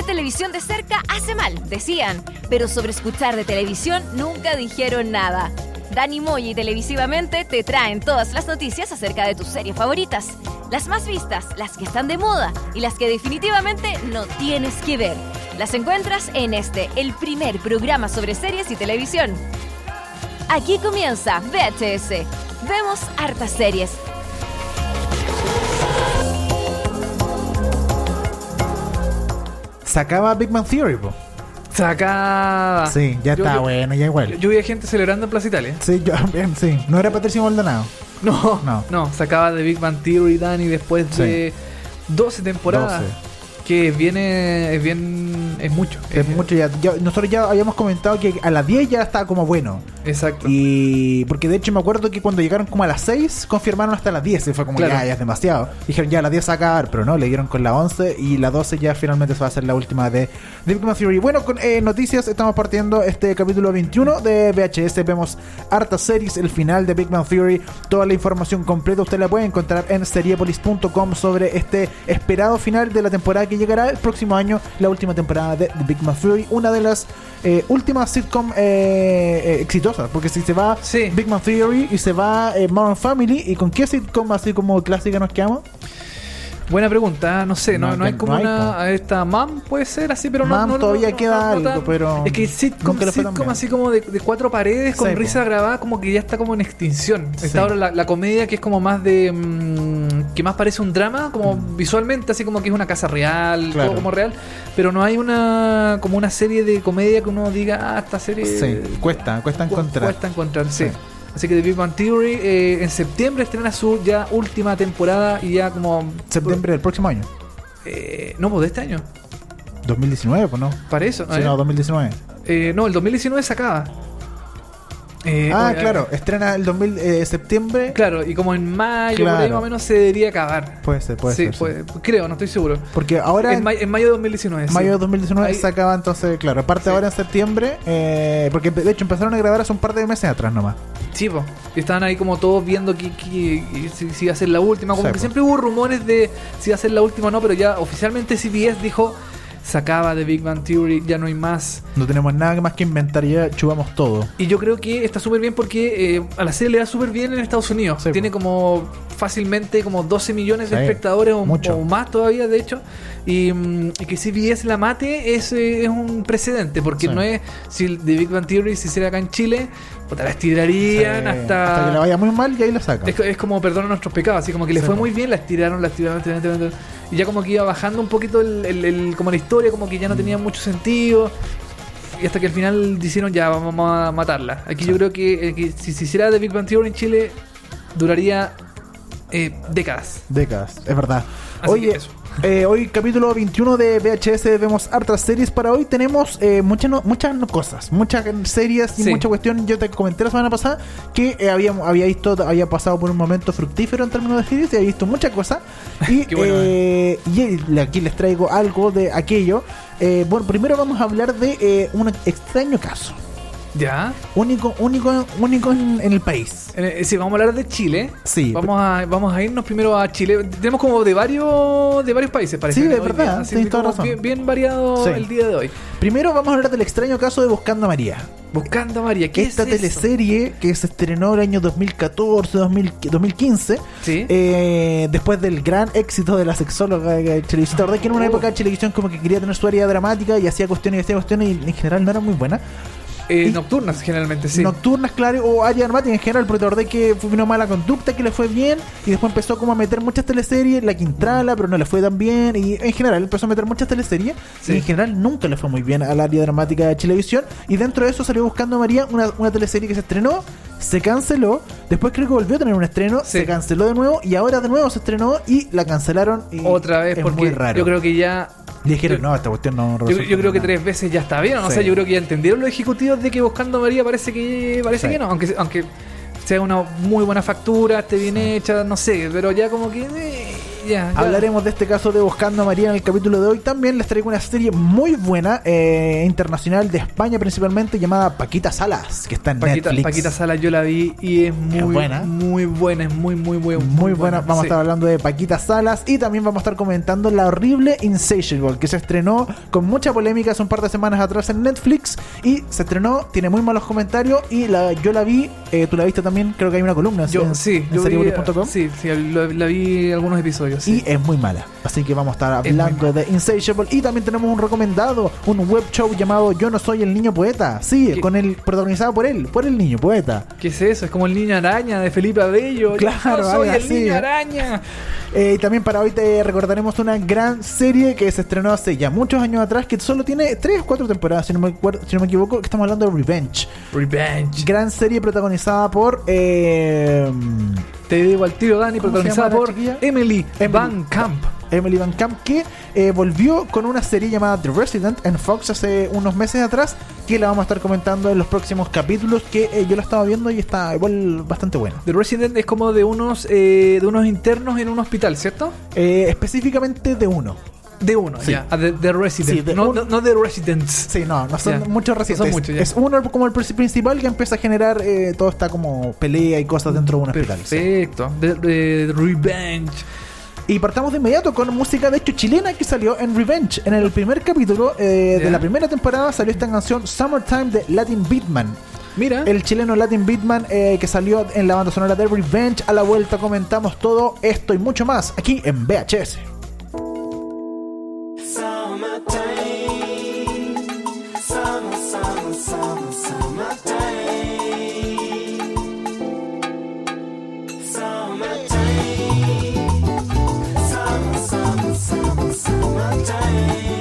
Ver televisión de cerca hace mal, decían, pero sobre escuchar de televisión nunca dijeron nada. Dani Moy y Televisivamente te traen todas las noticias acerca de tus series favoritas. Las más vistas, las que están de moda y las que definitivamente no tienes que ver. Las encuentras en este, el primer programa sobre series y televisión. Aquí comienza VHS. Vemos hartas series. Sacaba Big Man Theory, po. Saca. Sí, ya Yo- está yo- bueno, ya igual. Yo vi a gente celebrando en Plaza Italia. Sí, yo también, sí. No era Patricio Maldonado. No, No. no, sacaba de Big Bang Theory, Dani, después Sí. de 12 temporadas. 12. Que viene, es bien, es mucho. Es mucho ya, ya- Nosotros ya habíamos comentado que a las 10 ya estaba como bueno. Exacto. Y porque de hecho me acuerdo que cuando llegaron como a las 6 confirmaron hasta las 10 y fue como Claro. ya, ya es demasiado. Dijeron ya a las 10 se va a acabar, pero no, le dieron con la 11 y la 12 ya finalmente se va a hacer la última de, de Big Theory. Bueno, con eh, noticias estamos partiendo este capítulo 21 de VHS. Vemos hartas series, el final de Big Bang Theory. Toda la información completa usted la puede encontrar en seriepolis.com sobre este esperado final de la temporada que llegará el próximo año, la última temporada de The Big Theory, una de las eh, últimas sitcom eh, eh, exitosas, porque si se va Sí. Big Bang Theory y se va Modern Family, ¿y con qué sitcom así como clásica nos quedamos? Buena pregunta, no sé, no, No, no hay no como hay, una. po. Esta MAM puede ser así, pero no. Mam no- no- todavía queda algo, tan- pero Es que sitcom, sitcom así como de, de cuatro paredes con Sí, po. risa grabada, como que ya está como en extinción. Sí. Está ahora la, la comedia que es como más de. mm, que más parece un drama, como visualmente, así como que es una casa real, Claro. todo como real. Pero no hay una. como una serie de comedia que uno diga, ah, esta serie. Sí, cuesta, cuesta cu- encontrar. Cuesta encontrar, sí. Sí. Así que The Big Bang Theory eh, en septiembre estrena su ya última temporada y ya como. Septiembre del próximo año. Eh, no, pues de este año. 2019, pues no. Para eso. Sí, ¿eh? no, 2019. Eh, no, el 2019 se acaba. Eh, ah, oye, claro, estrena el 2000, eh, septiembre. Claro, y como en mayo, por ahí Claro. más o menos se debería acabar. Puede ser, puede sí, ser. sí. creo, no estoy seguro. Porque ahora En, en may- en mayo de 2019. sí. mayo de 2019 Ahí- se acaba entonces, claro. Aparte ahora en septiembre, eh, porque de hecho empezaron a grabar hace un par de meses atrás nomás. Sí, po. Estaban ahí como todos viendo que, que- si, si iba a ser la última. Como Sí, que po. siempre hubo rumores de si iba a ser la última o no, pero ya oficialmente CBS dijo, se acaba de Big Bang Theory, ya no hay más. No tenemos nada más que inventar, ya chupamos todo. Y yo creo que está súper bien porque eh, a la serie le va súper bien en Estados Unidos. Sí, Tiene como fácilmente como 12 millones de Sí, espectadores o, más todavía, de hecho. Y, mm, y que CBS la mate es, eh, es un precedente porque Sí. no es si The Big Bang Theory se hiciera acá en Chile, puta, la estirarían Sí, hasta... hasta que le vaya muy mal y ahí lo sacan. Es, es como perdona nuestros pecados, así como que le Sí, fue muy bien, la estiraron, la estiraron, la estiraron, la estiraron, y ya como que iba bajando un poquito el, el- el- como la historia, como que ya no tenía Mm. mucho sentido. Y hasta que al final dijeron ya vamos a matarla. Aquí yo creo que, eh, que si se hiciera The Big Bang Theory en Chile, duraría eh, décadas. Décadas, es verdad. Así Oye, eh, hoy capítulo 21 de VHS vemos hartas series. Para hoy tenemos eh, muchas no- muchas cosas, muchas series y Sí. mucha cuestión. Yo te comenté la semana pasada que eh, había, había visto, había pasado por un momento fructífero en términos de series y había visto muchas cosas. Y, bueno, eh, y aquí les traigo algo de aquello. Bueno, primero vamos a hablar de un extraño caso. Ya. Único, único, único en, en el país. Eh, sí, vamos a hablar de Chile. Sí. Vamos a, vamos a irnos primero a Chile. Tenemos como de varios de varios países, parece. Sí, de verdad, que toda razón. Bien, bien variado Sí. el día de hoy. Primero vamos a hablar del extraño caso de Buscando a María. Buscando a María. ¿Qué Esta es eso? teleserie que se estrenó el año 2014, 2000 2015, Sí. eh, después del gran éxito de la sexóloga eh, Televisión. La verdad que en una Oh. época Televisión como que quería tener su área dramática y hacía cuestiones y hacía cuestiones y en general no era muy buena. Eh, nocturnas, generalmente, sí. Nocturnas, claro, o área dramática en general, porque verdad que fue una mala conducta que le fue bien y después empezó como a meter muchas teleseries, la Quintrala, pero no le fue tan bien y en general empezó a meter muchas teleseries Sí. y en general nunca le fue muy bien al área dramática de Chilevisión y dentro de eso salió buscando a María una, una teleserie que se estrenó, se canceló, después creo que volvió a tener un estreno, Sí. se canceló de nuevo y ahora de nuevo se estrenó y la cancelaron y Otra vez, es porque muy raro. yo creo que ya. Y dijeron, no, esta cuestión no Yo, yo creo que nada". tres veces ya está bien. O Sí. sea, yo creo que ya entendieron los ejecutivos de que Buscando María parece que parece Sí. que no. Aunque, aunque sea una muy buena factura, esté bien hecha, no sé. Pero ya como que. eh, ya, ya. Hablaremos de este caso de Buscando a María en el capítulo de hoy. También les traigo una serie muy buena, eh, internacional de España principalmente, llamada Paquita Salas, que está en Paquita, Netflix. Paquita Sala yo la vi y es muy buena. Muy buena, es muy, muy, muy, Muy buena, vamos a estar hablando de Paquita Salas y también vamos a estar comentando la horrible Insatiable, que se estrenó con mucha polémica hace un par de semanas atrás en Netflix y se estrenó, tiene muy malos comentarios y la, yo la vi, eh, tú la viste también, creo que hay una columna Yo, en, sí, en yo vi, sí, sí, lo- la vi algunos episodios. Sí. Y es muy mala. Así que vamos a estar Es hablando de Insatiable. Y también tenemos un recomendado, un web show llamado Yo no soy el niño poeta. Sí, ¿Qué? con el protagonizado por él, por el niño poeta. ¿Qué es eso? Es como el niño araña de Felipe Abello. Yo Claro, soy algo el así. niño araña. Eh, y también para hoy te recordaremos una gran serie que se estrenó hace ya muchos años atrás, que solo tiene tres o cuatro temporadas, si no me, acuerdo- si no me equivoco, que estamos hablando de Revenge. Revenge. Gran serie protagonizada por... eh, Te digo al tiro, Dani, ¿Cómo se protagonizada por chiquilla? Emily, Emily. Van Camp. Emily Van Camp, que eh, volvió con una serie llamada The Resident en Fox hace unos meses atrás, que la vamos a estar comentando en los próximos capítulos, que eh, yo la estaba viendo y está igual bastante buena. The Resident es como de unos eh, de unos internos en un hospital, ¿cierto? Eh, específicamente de uno. De uno, Sí. ya. De, de Resident. Sí, de no, un- no, no de Residents. Sí, no, no son Ya. muchos No residentes. son muchos, ya. es uno como el pr- principal que empieza a generar eh, todo está como pelea y cosas dentro de un hospital. sí. Perfecto. De, de Revenge. Y partamos de inmediato con música de hecho chilena que salió en Revenge. En el primer capítulo eh, de la primera temporada salió esta canción Summertime de Latin Beatman. Mira. El chileno Latin Beatman eh, que salió en la banda sonora de Revenge. A la vuelta comentamos todo esto y mucho más aquí en VHS. Summertime.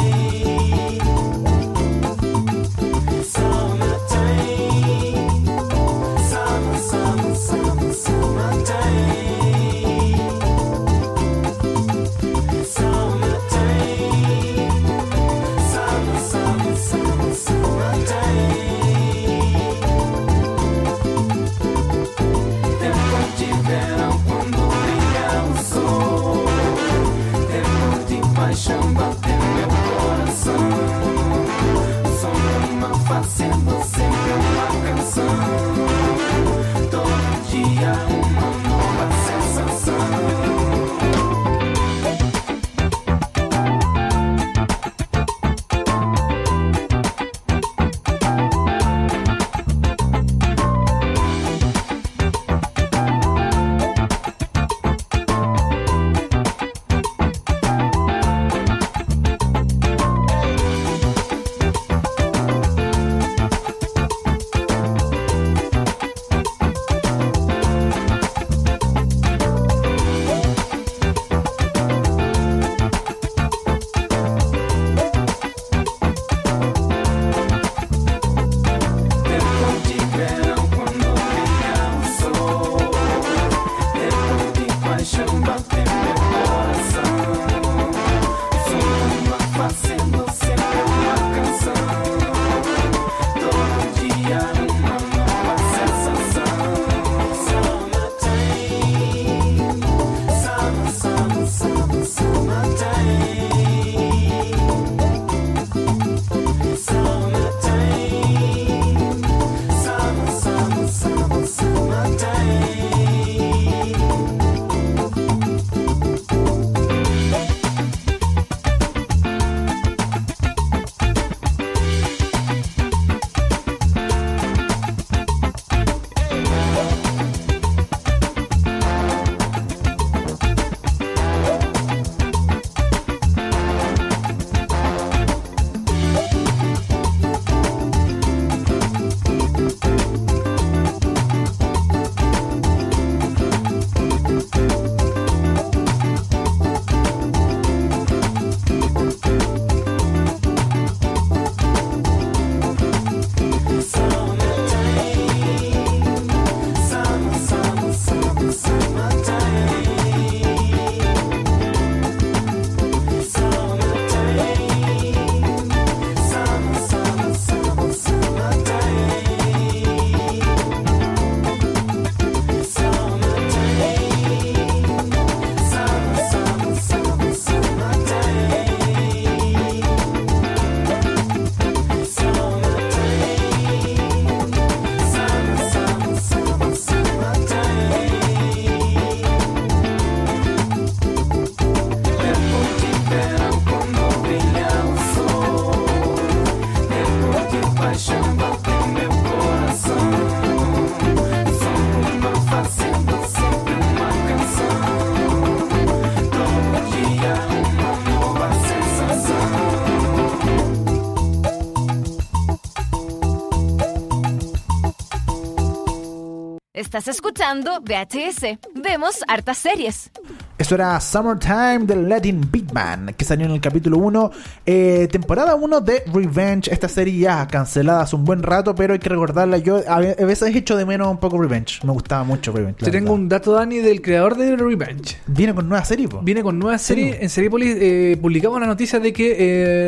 Estás escuchando VHS. Vemos hartas series. Eso era Summertime del Latin Beatman, que salió en el capítulo 1, eh, temporada 1 de Revenge. Esta serie ya cancelada hace un buen rato, pero hay que recordarla. Yo a ve- a veces he hecho de menos un poco Revenge. Me gustaba mucho Revenge. Te tengo un dato, Dani, del creador de Revenge. Viene con nueva serie, po. Viene con nueva serie. Sí. En Seriepolis eh, publicamos la noticia de que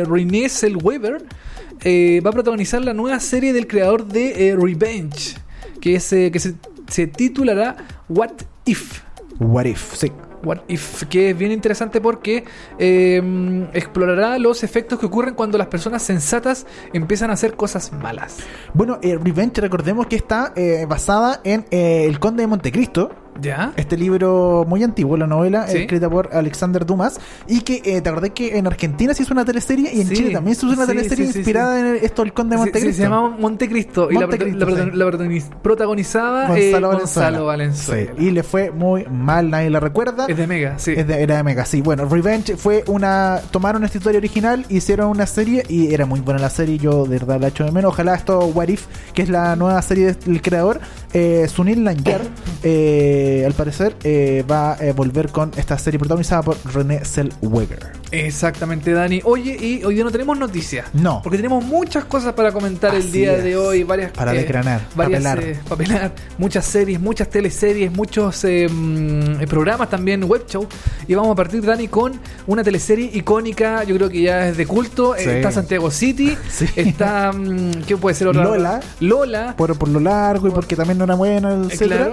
eh, Renée Zellweger eh, va a protagonizar la nueva serie del creador de eh, Revenge, que, es, eh, que se, se titulará What If. What if, sí. What If, que es bien interesante porque eh, explorará los efectos que ocurren cuando las personas sensatas empiezan a hacer cosas malas. Bueno, eh, Revenge, recordemos que está eh, basada en eh, El Conde de Montecristo. ¿Ya? Este libro muy antiguo, la novela, Sí. escrita por Alexander Dumas. Y que eh, te acordé que en Argentina se hizo una teleserie y en Sí. Chile también se hizo una Sí, teleserie inspirada en el- esto, El Conde de Montecristo. se llamaba Montecristo y la Montecristo, la, la protagoniz- protagonizaba eh, Gonzalo Valenzuela. Y le fue muy mal, nadie la recuerda. Es de Mega, sí. Es de- era de Mega, sí. Bueno, Revenge fue una. Tomaron esta historia original, hicieron una serie y era muy buena la serie. Yo de verdad la echo de menos. Ojalá esto, What If, que es la nueva serie del creador, eh, Sunil Lanyar, eh, al parecer, eh, va a volver con esta serie protagonizada por René Zellweger. Exactamente, Dani. Oye, y hoy día no tenemos noticias. No. Porque tenemos muchas cosas para comentar el día es. de hoy. Varias, Para desgranar, varias, papelar. eh, papelar. Muchas series, muchas teleseries, muchos eh, mm, programas también, web show. Y vamos a partir, Dani, con una teleserie icónica. Yo creo que ya es de culto. Sí. Eh, Está Santiago City. Sí. Está. mm, ¿Qué puede ser otra? Lola. Lola. Por, por lo largo y porque también no era buena, etcétera. claro.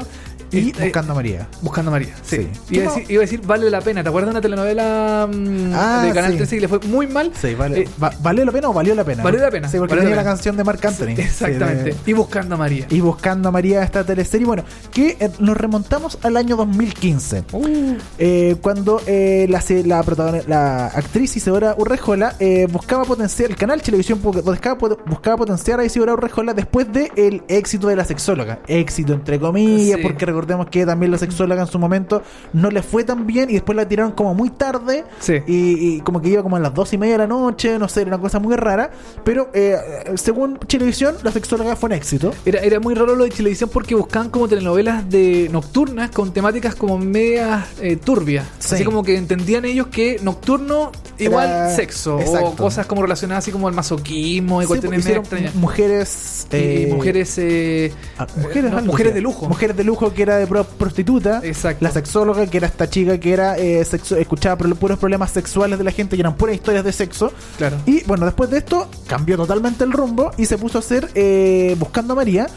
Y Este- Buscando a María. Buscando a María, sí. Sí. Iba, a ¿Qué decir, iba a decir Vale la Pena. ¿Te acuerdas de una telenovela mm, Ah, de Canal sí. 13 que le fue muy mal? Sí, vale. Eh, Va- ¿Valió la pena o valió la pena? Valió la pena, Sí, porque tenía la pena. canción de Marc Anthony. Sí, Exactamente. de- Y Buscando a María. y buscando a María esta teleserie. Bueno, que eh, nos remontamos al año 2015. Uh, eh, cuando eh, la, la, la actriz Isidora Urrejola eh, buscaba potenciar, el canal Televisión bu- buscaba, buscaba potenciar a Isidora Urrejola después del éxito de la sexóloga. Éxito entre comillas, porque recordemos que también la sexóloga en su momento no le fue tan bien y después la tiraron como muy tarde Sí. y, y como que iba como a las dos y media de la noche, no sé, era una cosa muy rara. Pero eh, según Televisión, la sexóloga fue un éxito. Era, era muy raro lo de televisión porque buscaban como telenovelas de nocturnas con temáticas como medias eh, turbias. Sí. Así como que entendían ellos que nocturno igual Era- sexo. Exacto. O cosas como relacionadas así como al masoquismo y Sí, cuestiones extrañas. mujeres eh, y mujeres eh, Ah, mujeres, no, mujeres de lujo. Mujeres de lujo que era de pro- prostituta. Exacto. La sexóloga, que era esta chica que era eh, sexo- escuchaba pro- puros problemas sexuales de la gente, que eran puras historias de sexo. Claro. Y bueno, después de esto cambió totalmente el rumbo y se puso a hacer eh, Buscando a María.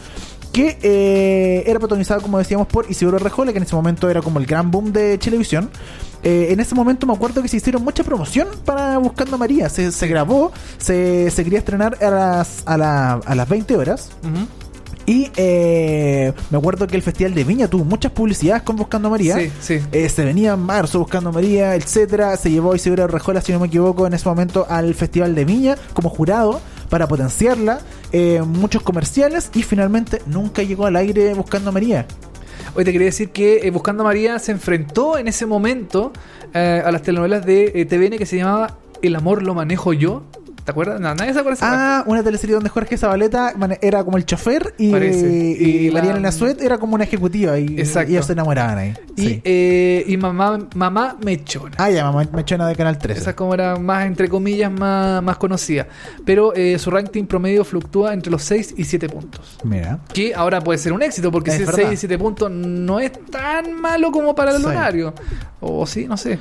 Que eh, era protagonizada, como decíamos, por Isidoro Rejola, que en ese momento era como el gran boom de televisión. Eh, en ese momento me acuerdo que se hicieron mucha promoción para Buscando a María. Se, se grabó, se, se quería estrenar a las, a, la- a las 20 horas. Ujú. Y eh, me acuerdo que el Festival de Viña tuvo muchas publicidades con Buscando a María. Sí, sí. Eh, se venía en marzo Buscando a María, etcétera. Se llevó a Isidora Rejola, si no me equivoco, en ese momento al Festival de Viña como jurado para potenciarla. eh, muchos comerciales y finalmente nunca llegó al aire Buscando a María. Hoy te quería decir que eh, Buscando a María se enfrentó en ese momento eh, a las telenovelas de eh, TVN que se llamaba El amor lo manejo yo. ¿Te acuerdas? No, nadie se acuerda. Ah, una teleserie donde Jorge Zabaleta era como el chofer y, y, Y la- Mariana Nazuet era como una ejecutiva y, Exacto. y ellos se enamoraban ahí. Y, Sí. eh, y mamá, mamá Mechona. Ah, ya, mamá mechona de Canal 13. Esa como era más, entre comillas, más, más conocida. Pero eh, su ranking promedio fluctúa entre los 6 y 7 puntos. Mira. Que ahora puede ser un éxito, porque si es verdad. 6 y 7 puntos no es tan malo como para el Sí. O sí, no sé.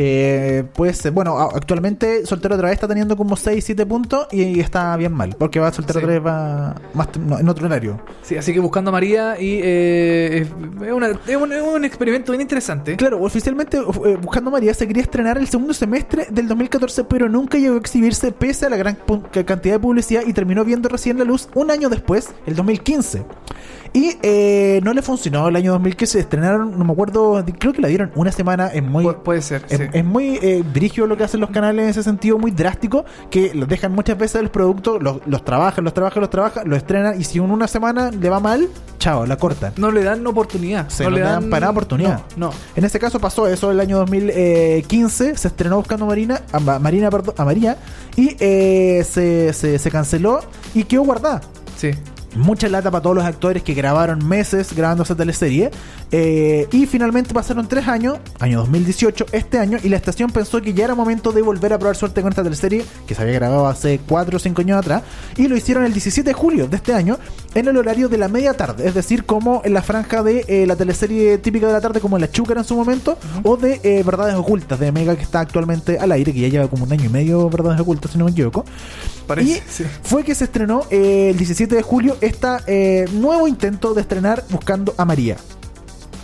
Eh, pues bueno, a- actualmente Soltero otra vez está teniendo como 6, 7 puntos y, y está bien mal, porque va Soltero Sí. otra vez va más no, en otro horario. Sí, así que buscando a María y eh, es, una- es un, es un experimento bien interesante. Claro, oficialmente eh, Buscando María se quería estrenar el segundo semestre del 2014, pero nunca llegó a exhibirse pese a la gran cantidad de publicidad y terminó viendo recién la luz un año después, el 2015. Y eh, no le funcionó el año 2015, estrenaron, no me acuerdo, creo que la dieron una semana, es muy... Pu- puede ser, Es, sí. es muy eh, brígido lo que hacen los canales en ese sentido, muy drástico, que los dejan muchas veces el producto, los, los trabajan, los trabajan, los trabajan, lo estrenan y si en una semana le va mal, chao, la cortan. No le dan oportunidad. Se no no le le dan para nada oportunidad. No, no. En este caso pasó eso el año 2015, se estrenó Buscando Marina, a, Ma- Marina, perdón, a María, y eh, se, se, se canceló y quedó guardada. Sí. Mucha lata para todos los actores que grabaron meses grabando esa teleserie. Eh, y finalmente pasaron tres años, año 2018, este año, y la estación pensó que ya era momento de volver a probar suerte con esta teleserie que se había grabado hace 4 o 5 años atrás. Y lo hicieron el 17 de julio de este año en el horario de la media tarde, es decir, como en la franja de eh, la teleserie típica de la tarde, como la Chúcara en su momento, o de eh, Verdades Ocultas de Mega que está actualmente al aire, que ya lleva como un año y medio Verdades Ocultas, si no me equivoco. Parece, y sí. fue que se estrenó el 17 de julio este nuevo intento de estrenar Buscando a María.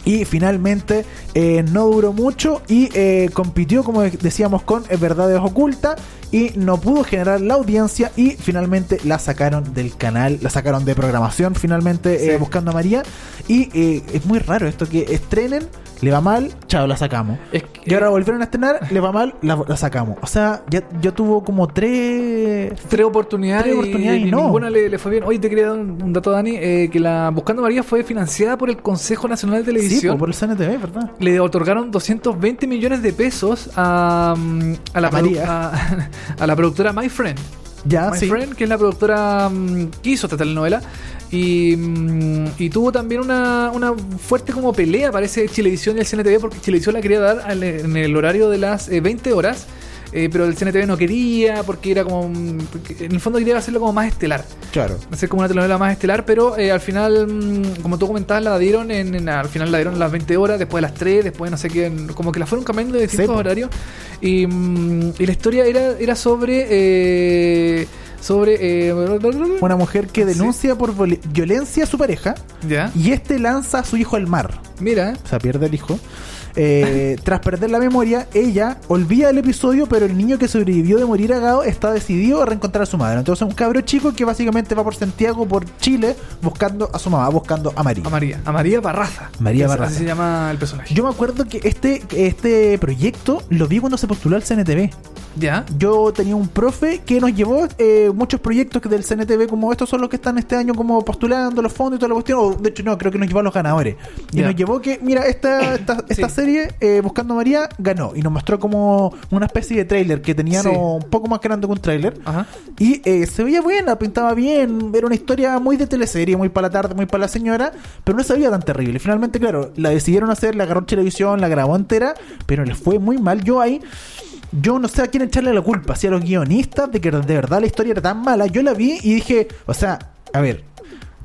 Y finalmente eh, no duró mucho y eh, compitió, como decíamos, con Verdades Ocultas y no pudo generar la audiencia y finalmente la sacaron del canal, la sacaron de programación finalmente Sí. eh, Buscando a María. Y es muy raro esto que estrenen, le va mal, chao, la sacamos. Es que- Y ahora volvieron a estrenar, le va mal, la, la sacamos. O sea, ya, ya tuvo como tres... Tres oportunidades, Tres oportunidades y y, no. ninguna le, le fue bien. Hoy te quería dar un, un dato, Dani, eh, que la Buscando María fue financiada por el Consejo Nacional de Sí, Televisión. po, por el CNTV, ¿verdad? le otorgaron 220 millones de pesos a, mm, a, la, A María. a, a la productora My Friend. Ya, My sí. Friend, que es la productora mm, que hizo esta telenovela. Y, mm, y tuvo también una, una fuerte como pelea, parece, Chilevisión y el CNTV, porque Chilevisión la quería dar al- en el horario de las eh, 20 horas. Eh, pero el CNTV no quería, porque era como. en el fondo quería hacerlo como más estelar Claro. hacer como una telenovela más estelar, pero eh, al final, mm, como tú comentabas, la dieron en, en- al final la dieron a las 20 horas, después a las 3, después no sé qué, como que la fueron cambiando de distintos Sí, horarios. Y, mm, y la historia era, era sobre eh, sobre eh, Una mujer que denuncia por violencia a su pareja ya, y este lanza a su hijo al mar. mira, O sea, pierde el hijo. Eh, tras perder la memoria, ella olvida el episodio, pero el niño que sobrevivió de morir ahogado está decidido a reencontrar a su madre. Entonces, un cabro chico que básicamente va por Santiago, por Chile, buscando a su mamá, buscando a María. a María, a María Barraza. María Barraza. Así se llama el personaje. Yo me acuerdo que este, este proyecto lo vi cuando se postuló al CNTV. ya, Yo tenía un profe que nos llevó eh, muchos proyectos que del CNTV, como estos son los que están este año como postulando los fondos y toda la cuestión. O, de hecho, no, creo que nos llevó a los ganadores. Y Ya. nos llevó que, mira, esta, esta, esta Sí. serie, eh, Buscando a María, ganó. Y nos mostró como una especie de trailer que tenían Sí. un poco más grande que un trailer. ajá, Y eh, se veía buena, pintaba bien, era una historia muy de teleserie, muy para la tarde, muy para la señora, pero no se veía tan terrible. Finalmente, claro, la decidieron hacer, la agarró televisión, la grabó entera, pero les fue muy mal. Yo ahí, yo no sé a quién echarle la culpa, si a los guionistas, de que de verdad la historia era tan mala. Yo la vi y dije, o sea, a ver.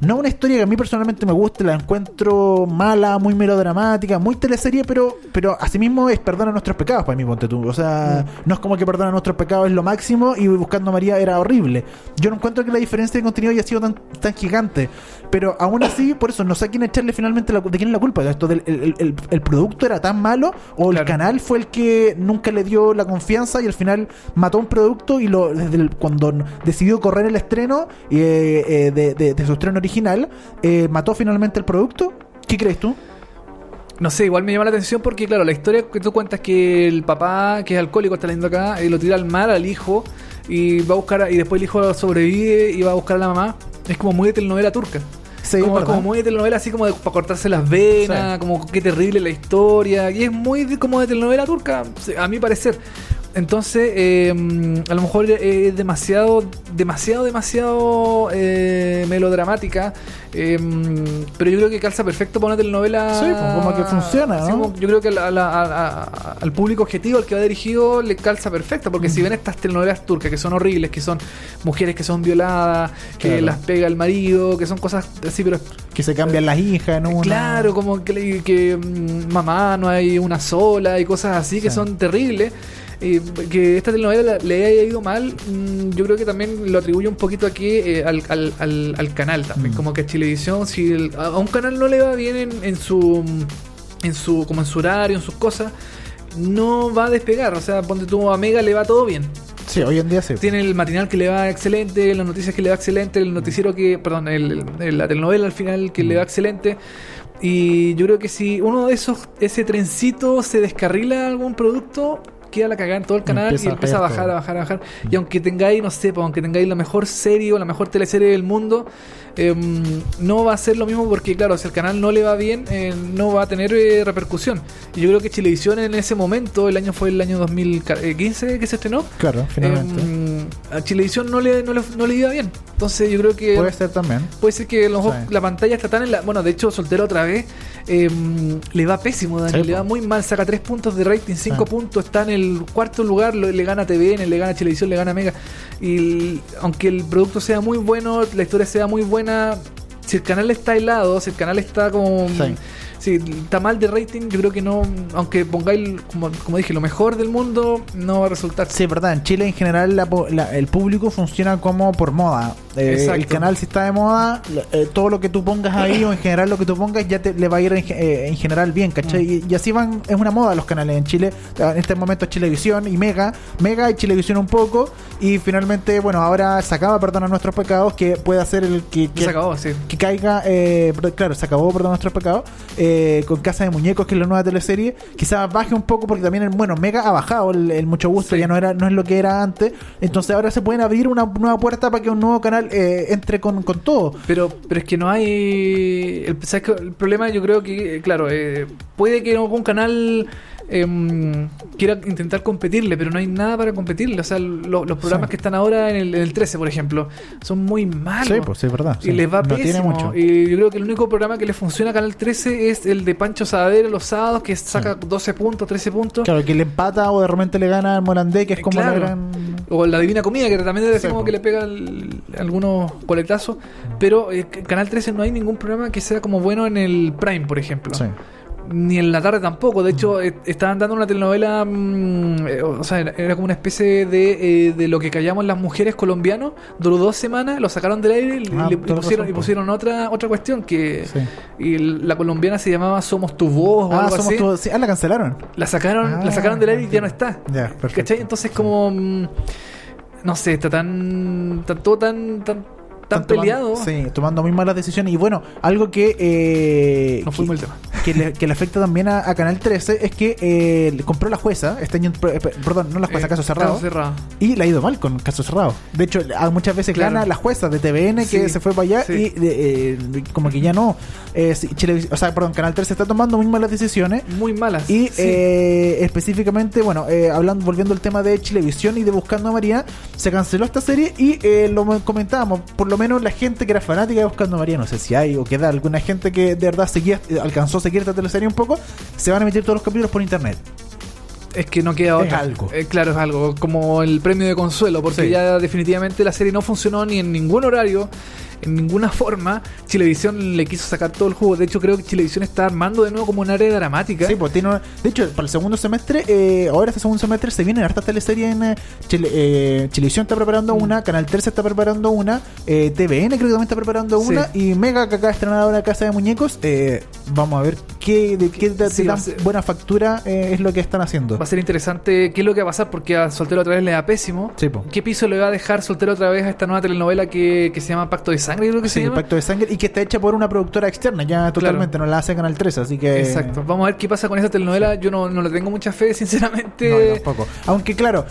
No una historia que a mí personalmente me guste, la encuentro mala, muy melodramática, muy teleserie, pero, pero asimismo es perdona nuestros pecados para mí, ponte tú. O sea, no es como que perdona nuestros pecados es lo máximo y buscando a María era horrible. Yo no encuentro que la diferencia de contenido haya sido tan, tan gigante, pero aún así, por eso no sé a quién echarle finalmente la, de quién es la culpa. Esto del, el, el- el producto era tan malo o el canal fue el que nunca le dio la confianza y al final mató un producto y lo desde el- cuando decidió correr el estreno eh, eh, de, de- de su estreno original eh, mató finalmente el producto. ¿Qué crees tú? No sé, igual me llama la atención porque, claro, la historia que tú cuentas que el papá, que es alcohólico, está leyendo acá, y lo tira al mar al hijo y va a buscar, a- y después el hijo sobrevive y va a buscar a la mamá, es como muy de telenovela turca. Sí, como, muy de telenovela, así como de, para cortarse las venas, Sí. como qué terrible la historia, y es muy de- como de telenovela turca, a mi parecer. Entonces, eh, a lo mejor es demasiado, demasiado, demasiado eh, melodramática. eh, pero yo creo que calza perfecto para una telenovela. Sí, pues, como que funciona, como- yo creo que a la- a la- a- a- al público objetivo al que va dirigido le calza perfecto. Porque Mm. si ven estas telenovelas turcas que son horribles, que son mujeres que son violadas, que Claro. las pega el marido, que son cosas así, pero Que se cambian las hijas, ¿no? Claro, como que, que, mm, mamá no hay una sola y cosas así que Sí. son terribles. Y que esta telenovela la- le haya ido mal, mm, yo creo que también lo atribuye un poquito aquí eh, al, al- al- al canal también. Mm. Como que a Chilevisión, si el- a, un canal no le va bien en, en su en su como en su horario, en sus cosas, no va a despegar. O sea, ponte tú a Mega le va todo bien. Sí, hoy en día sí. Tiene el matinal que le va excelente, las noticias que le va excelente, el noticiero que, perdón, el- el- la telenovela al final que le va excelente. Y yo creo que si uno de esos, ese trencito se descarrila algún producto, queda la cagada en todo el canal Empieza y empieza a bajar, todo. a bajar, a bajar. Y aunque tengáis, no sé, pues, aunque tengáis la mejor serie o la mejor teleserie del mundo, em, no va a ser lo mismo porque, claro, si el canal no le va bien, eh, no va a tener eh, repercusión. Y yo creo que Chilevisión en ese momento, el año fue el año 2015 que se estrenó, Claro, finalmente. Em, a Chilevisión no le, no, le, no le iba bien. Entonces yo creo que Puede ser también. puede ser que a lo mejor Sí. la pantalla está tan en la... Bueno, de hecho, soltero otra vez, eh, le va pésimo, Dani, Sí, le va muy mal, saca 3 puntos de rating, 5 Sí. puntos, está en el cuarto lugar, le gana TVN, le gana Chilevisión, le gana Mega. Y el- aunque el producto sea muy bueno, la historia sea muy buena, si el canal está helado, si el canal está como... Si está mal de rating, yo creo que no, aunque pongáis, como, como dije, lo mejor del mundo, no va a resultar. Sí, verdad. En Chile en general la la- el público funciona como por moda. Eh, el canal si está de moda, eh, todo lo que tú pongas ahí o en general lo que tú pongas ya te, le va a ir en, eh, en general bien, ¿cachai? Mm. Y, y así van, es una moda los canales en Chile. En este momento es Chilevisión y Mega, Mega y Chilevisión un poco. Y finalmente, bueno, ahora se acaba, perdón, a nuestros pecados, que puede hacer el que, que- se acabó, sí. que caiga, eh, claro, se acabó, perdón, nuestros pecados, eh, con Casa de Muñecos, que es la nueva teleserie, quizás baje un poco porque también, el, bueno, Mega ha bajado el, el mucho gusto, Sí. ya no era no es lo que era antes, entonces ahora se pueden abrir una nueva puerta para que un nuevo canal eh, entre con, con todo. Pero, pero es que no hay. El, ¿sabes el problema, yo creo que, eh, claro, eh, puede que algún canal em, quiera intentar competirle, pero no hay nada para competirle. O sea, lo- los programas Sí. que están ahora en el, en el 13, por ejemplo, son muy malos. Sí, pues sí, es verdad. Y les va no pésimo. tiene mucho. Y yo creo que el único programa que le funciona a Canal 13 es el de Pancho Sadero los sábados, que saca 12 puntos, 13 puntos. Claro, que le empata o de repente le gana al Morandé, que es Eh, como claro. la gran... O la Divina Comida, que también como po. que le pega el- algunos coletazos. Pero eh, Canal 13 no hay ningún programa que sea como bueno en el Prime, por ejemplo. Sí. Ni en la tarde tampoco. De hecho, eh, estaban dando una telenovela. mm, eh, o sea, era, era como una especie de, eh, de lo que callamos las mujeres colombianos. Duró dos semanas, lo sacaron del aire y, Ah, le- y toda pusieron, razón, y po. pusieron otra otra cuestión. que Sí. Y la colombiana se llamaba Somos tu voz o Ah, algo somos así. sí, ah, la cancelaron. La sacaron, Ah, la sacaron del aire y ya no está. Ya, perfecto. ¿Cachai? Entonces como mm, no sé, está tan, tan todo tan, tan, tan tomando- peleado. sí, tomando muy malas decisiones. Y bueno, algo que. Eh, Nos que- fuimos el tema. Que le, que le afecta también a, a Canal 13 es que eh, le compró la jueza, este año, eh, perdón, no la jueza, Eh, caso cerrado, Caso cerrado. y le ha ido mal con caso cerrado. De hecho, a muchas veces Claro. gana la jueza de TVN que Sí, se fue para allá sí. y eh, como que ya no. Eh, Chile- o sea, perdón, Canal 13 está tomando muy malas decisiones. Muy malas. Y Sí. eh, específicamente, bueno, hablando, volviendo al tema de Chilevisión y de Buscando a María, se canceló esta serie y eh, lo comentábamos, por lo menos la gente que era fanática de Buscando a María, no sé si hay o queda alguna gente que de verdad seguía, alcanzó a seguir esta teleserie un poco, se van a emitir todos los capítulos por internet. Es que no queda Es otra. algo. Eh, claro, es algo. Como el premio de consuelo, porque Sí. ya definitivamente la serie no funcionó ni en ningún horario, en ninguna forma. Chilevisión le quiso sacar todo el jugo. De hecho, creo que Chilevisión está armando de nuevo como un área dramática. Sí, pues tiene una- De hecho, para el segundo semestre, eh, ahora este segundo semestre se vienen hartas teleseries en eh, Chile, eh, Chilevisión está preparando Mm. una, Canal 13 está preparando una, eh, TVN creo que también está preparando Sí. una, y Mega que acaba de estrenar ahora Casa de Muñecos. eh, vamos a ver qué, de qué de- Sí, de tan ser- buena factura es lo que están haciendo. Va a ser interesante qué es lo que va a pasar porque a Soltero otra vez le da pésimo. Sí. ¿Qué piso le va a dejar Soltero otra vez a esta nueva telenovela que, que se llama Pacto de Sangre? Creo que se Sí, llama. Pacto de Sangre y que está hecha por una productora externa, ya totalmente, no la hace Canal 13, así que... Exacto. Vamos a ver qué pasa con esa telenovela. Yo no, no le tengo mucha fe, sinceramente. No, tampoco. Aunque claro,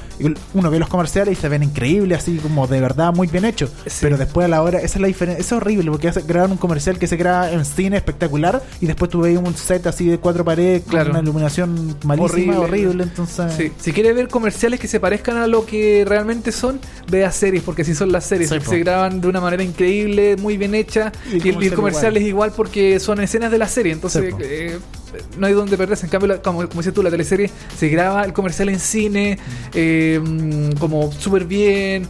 uno ve los comerciales y se ven increíbles, así como de verdad muy bien hechos. Sí. Pero después a la hora, esa es la diferencia. Es horrible porque graban un comercial que se graba en cine espectacular y después tú veis un set así de cuatro paredes con Claro. una iluminación malísima, horrible. entonces, Sí. Si quieres ver comerciales que se parezcan a lo que realmente son, vea series, porque así son las series. Sí, se graban de una manera increíble, muy bien hecha. Y el Y, el, comercial igual. es igual porque son escenas de la serie. Entonces, Sí, eh, no hay donde perderse. En cambio, la- como, como dices tú, la teleserie se graba el comercial en cine, eh, mm, como súper bien.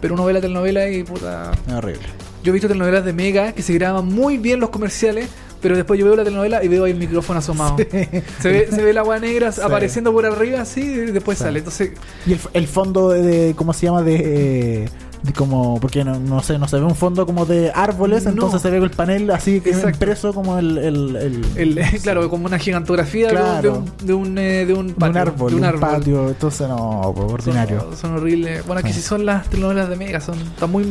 Pero uno ve la telenovela y puta. horrible. Yo he visto telenovelas de Mega que se graban muy bien los comerciales, pero después yo veo la telenovela y veo ahí el micrófono asomado. Se ve, se ve el agua negra apareciendo por arriba así y después Sí. sale. Entonces, Y el, el fondo de, de- ¿cómo se llama? De, eh, de como, porque no, no sé, no se ve un fondo como de árboles, No. entonces se ve el panel así que Exacto. impreso como el... el, el- el, claro, como una gigantografía de un- Claro. de, un, de, un, eh, de un de patio, un árbol, de un un árbol. patio, entonces no, ordinario. Son, son horribles. Bueno, Sí. sí son las telenovelas de Mega, son están muy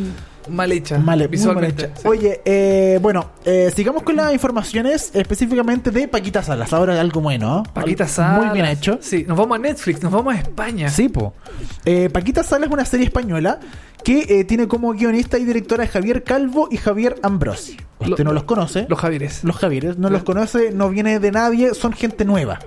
mal hechas Mal- visualmente. hecha. Sí. Oye, eh, bueno, eh, sigamos con las informaciones específicamente de Paquita Salas. Ahora algo bueno. ¿no? Paquita Salas. Muy bien hecho. Sí, nos vamos a Netflix, nos vamos a España. Sí, po. Eh, Paquita Salas es una serie española que eh, tiene como guionista y directora a Javier Calvo y Javier Ambrosi. Usted Lo- no los conoce. Los Javieres. Los Javieres no los conoce, no viene de nadie, son gente nueva.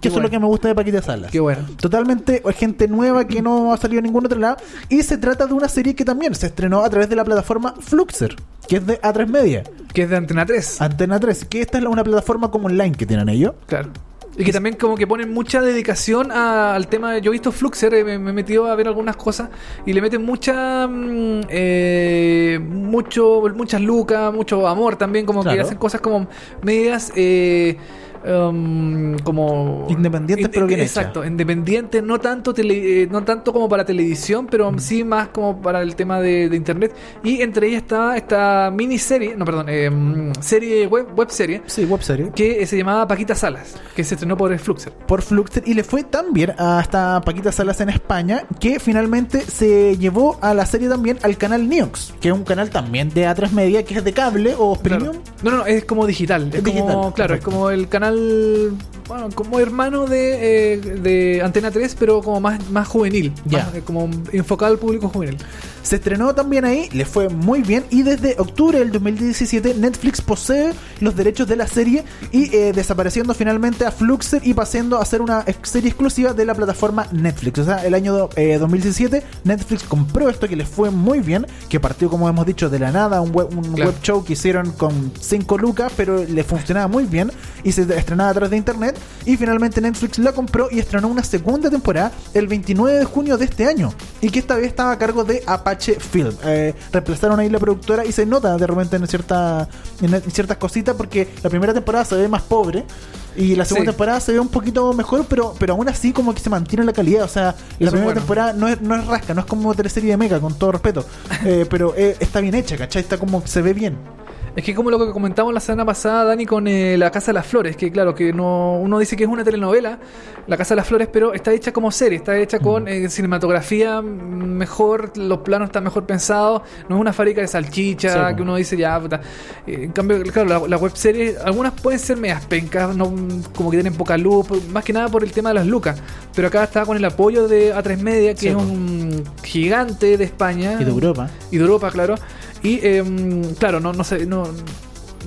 Que eso bueno. es lo que me gusta de Paquita Salas. Qué bueno. Totalmente gente nueva que no ha salido en ningún otro lado. Y se trata de una serie que también se estrenó a través de la plataforma Fluxer, que es de A3 Media, Que es de Antena 3. Antena 3, que esta es una plataforma como online que tienen ellos. Claro. Y que también como que ponen mucha dedicación a- al tema. Yo he visto Fluxer, eh, me, me he metido a ver algunas cosas y le meten mucha mm, eh, mucho muchas lucas, mucho amor también, como que hacen cosas como medias eh, um, como Independientes, pero bien exacto, independientes, no tanto tele- eh, no tanto como para televisión, pero Mm. sí más como para el tema de, de internet. Y entre ellas está esta miniserie, no perdón, eh, mm, serie web web serie Sí, web serie. que eh, se llamaba Paquita Salas, que se estrenó por Fluxer. por Fluxer y le fue tan bien hasta Paquita Salas en España que finalmente se llevó a la serie también al canal Neox, que es un canal también de A3 Media que es de cable o premium. No, no, es como digital. Es, Es como, digital, claro, es como el canal, e bueno, como hermano de, eh, de Antena 3, pero como más, más juvenil. Ya. Más, eh, como enfocado al público juvenil. Se estrenó también ahí, le fue muy bien y desde octubre del 2017 Netflix posee los derechos de la serie y eh, desapareciendo finalmente a Fluxer y pasando a ser una serie exclusiva de la plataforma Netflix. O sea, el año eh, 2017 Netflix compró esto que les fue muy bien, que partió como hemos dicho de la nada, un web, un Claro. web show que hicieron con 5 lucas, pero le funcionaba muy bien y se estrenaba a través de internet y finalmente Netflix la compró y estrenó una segunda temporada el 29 de junio de este año y que esta vez estaba a cargo de Apache Film. Eh, reemplazaron ahí la productora y se nota de repente en, cierta, en, en ciertas cositas porque la primera temporada se ve más pobre. Y la segunda Sí. temporada se ve un poquito mejor, pero, pero aún así como que se mantiene la calidad. O sea, la primera bueno. temporada no es, no es rasca, no es como teleserie de Mecha, con todo respeto. Eh, pero eh, está bien hecha, ¿cachai? Está como que se ve bien. Es que como lo que comentamos la semana pasada, Dani, con eh, La Casa de las Flores, que claro, que no uno dice que es una telenovela, La Casa de las Flores, pero está hecha como serie, está hecha con eh, cinematografía mejor, los planos están mejor pensados, no es una fábrica de salchicha, Sí, que uno dice ya, puta. Eh, en cambio, claro, la, la web serie, algunas pueden ser medias pencas, no, como que tienen poca luz, más que nada por el tema de las lucas, pero acá está con el apoyo de A3 Media, que Sí, es un gigante de España Y de Europa. y de Europa, claro. Y em, claro, no, no sé, no.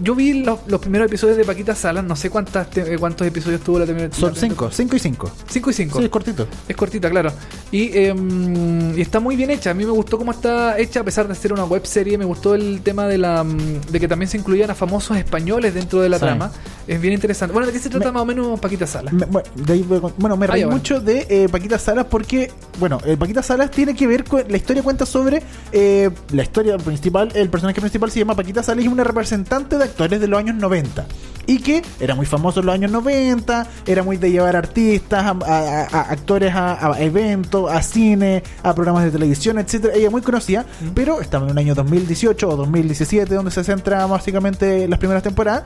Yo vi los, los primeros episodios de Paquita Salas, no sé cuántas te- eh, cuántos episodios tuvo la primera Son la- cinco, cinco y cinco. Cinco y cinco. Sí, es cortito. Es cortita, claro. Y, em, y está muy bien hecha. A mí me gustó cómo está hecha, a pesar de ser una web serie. Me gustó el tema de la mm, de que también se incluían a famosos españoles dentro de la Sí. trama. Es bien interesante. Bueno, ¿de qué se trata Me- más o menos Paquita Salas? Me- bueno, de ahí bueno, me Ah, reí bueno. mucho de eh, Paquita Salas porque, bueno, eh, Paquita Salas tiene que ver con. La historia cuenta sobre. eh, la historia principal, el personaje principal se llama Paquita Salas y es una representante de actores de los años 90. Y que era muy famoso en los años 90, era muy de llevar artistas, a, a- a- a actores a, a eventos, a cine, a programas de televisión, etcétera. Ella es muy conocida, pero estaba en un año 2018 o 2017, donde se centra básicamente las primeras temporadas.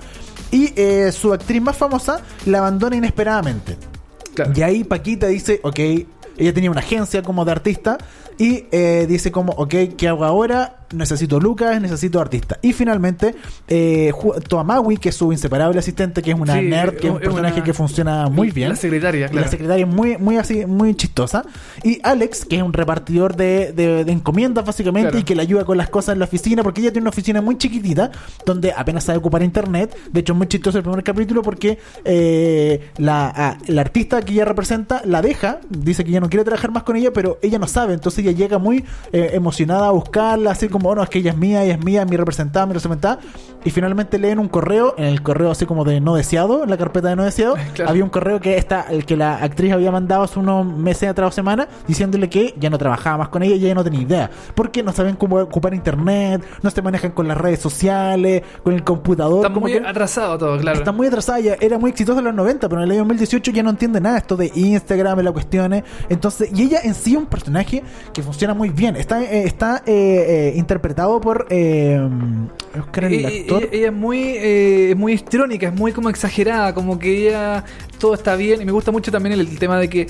Y eh, su actriz más famosa la abandona inesperadamente. Claro. Y ahí Paquita dice, ok, ella tenía una agencia como de artista y eh, dice como, ok, ¿qué hago ahora? Necesito Lucas, necesito artista. Y finalmente, eh, Toamawi, que es su inseparable asistente, que es una Sí, nerd, que es un es una- personaje que funciona muy bien. La secretaria, claro. La secretaria es muy, muy así, muy chistosa. Y Alex, que es un repartidor de, de- de encomiendas, básicamente, Claro. y que le ayuda con las cosas en la oficina, porque ella tiene una oficina muy chiquitita, donde apenas sabe ocupar internet. De hecho, es muy chistoso el primer capítulo porque eh, la, a- la artista que ella representa la deja, dice que ya no quiere trabajar más con ella, pero ella no sabe. Entonces ella llega muy eh, emocionada a buscarla, así como, bueno, es que ella es mía, ella es mía, mi representada, mi representada. Y finalmente leen un correo, en el correo así como de no deseado, en la carpeta de no deseado, Claro. había un correo que esta, el que la actriz había mandado hace unos meses atrás o semanas, diciéndole que ya no trabajaba más con ella y ella no tenía idea. Porque no saben cómo ocupar internet, no se manejan con las redes sociales, con el computador. Está como muy que atrasado todo, claro. Está muy atrasada, ya era muy exitosa en los 90, pero en el año 2018 ya no entiende nada esto de Instagram, y las cuestiones. Entonces, y ella en sí es un personaje que funciona muy bien. Está, eh, está eh, eh, interpretado por eh, Oscar el E- e- actor. Ella, ella es muy, eh, muy histriónica, es muy como exagerada, como que ella todo está bien. Y me gusta mucho también el, el tema de que eh,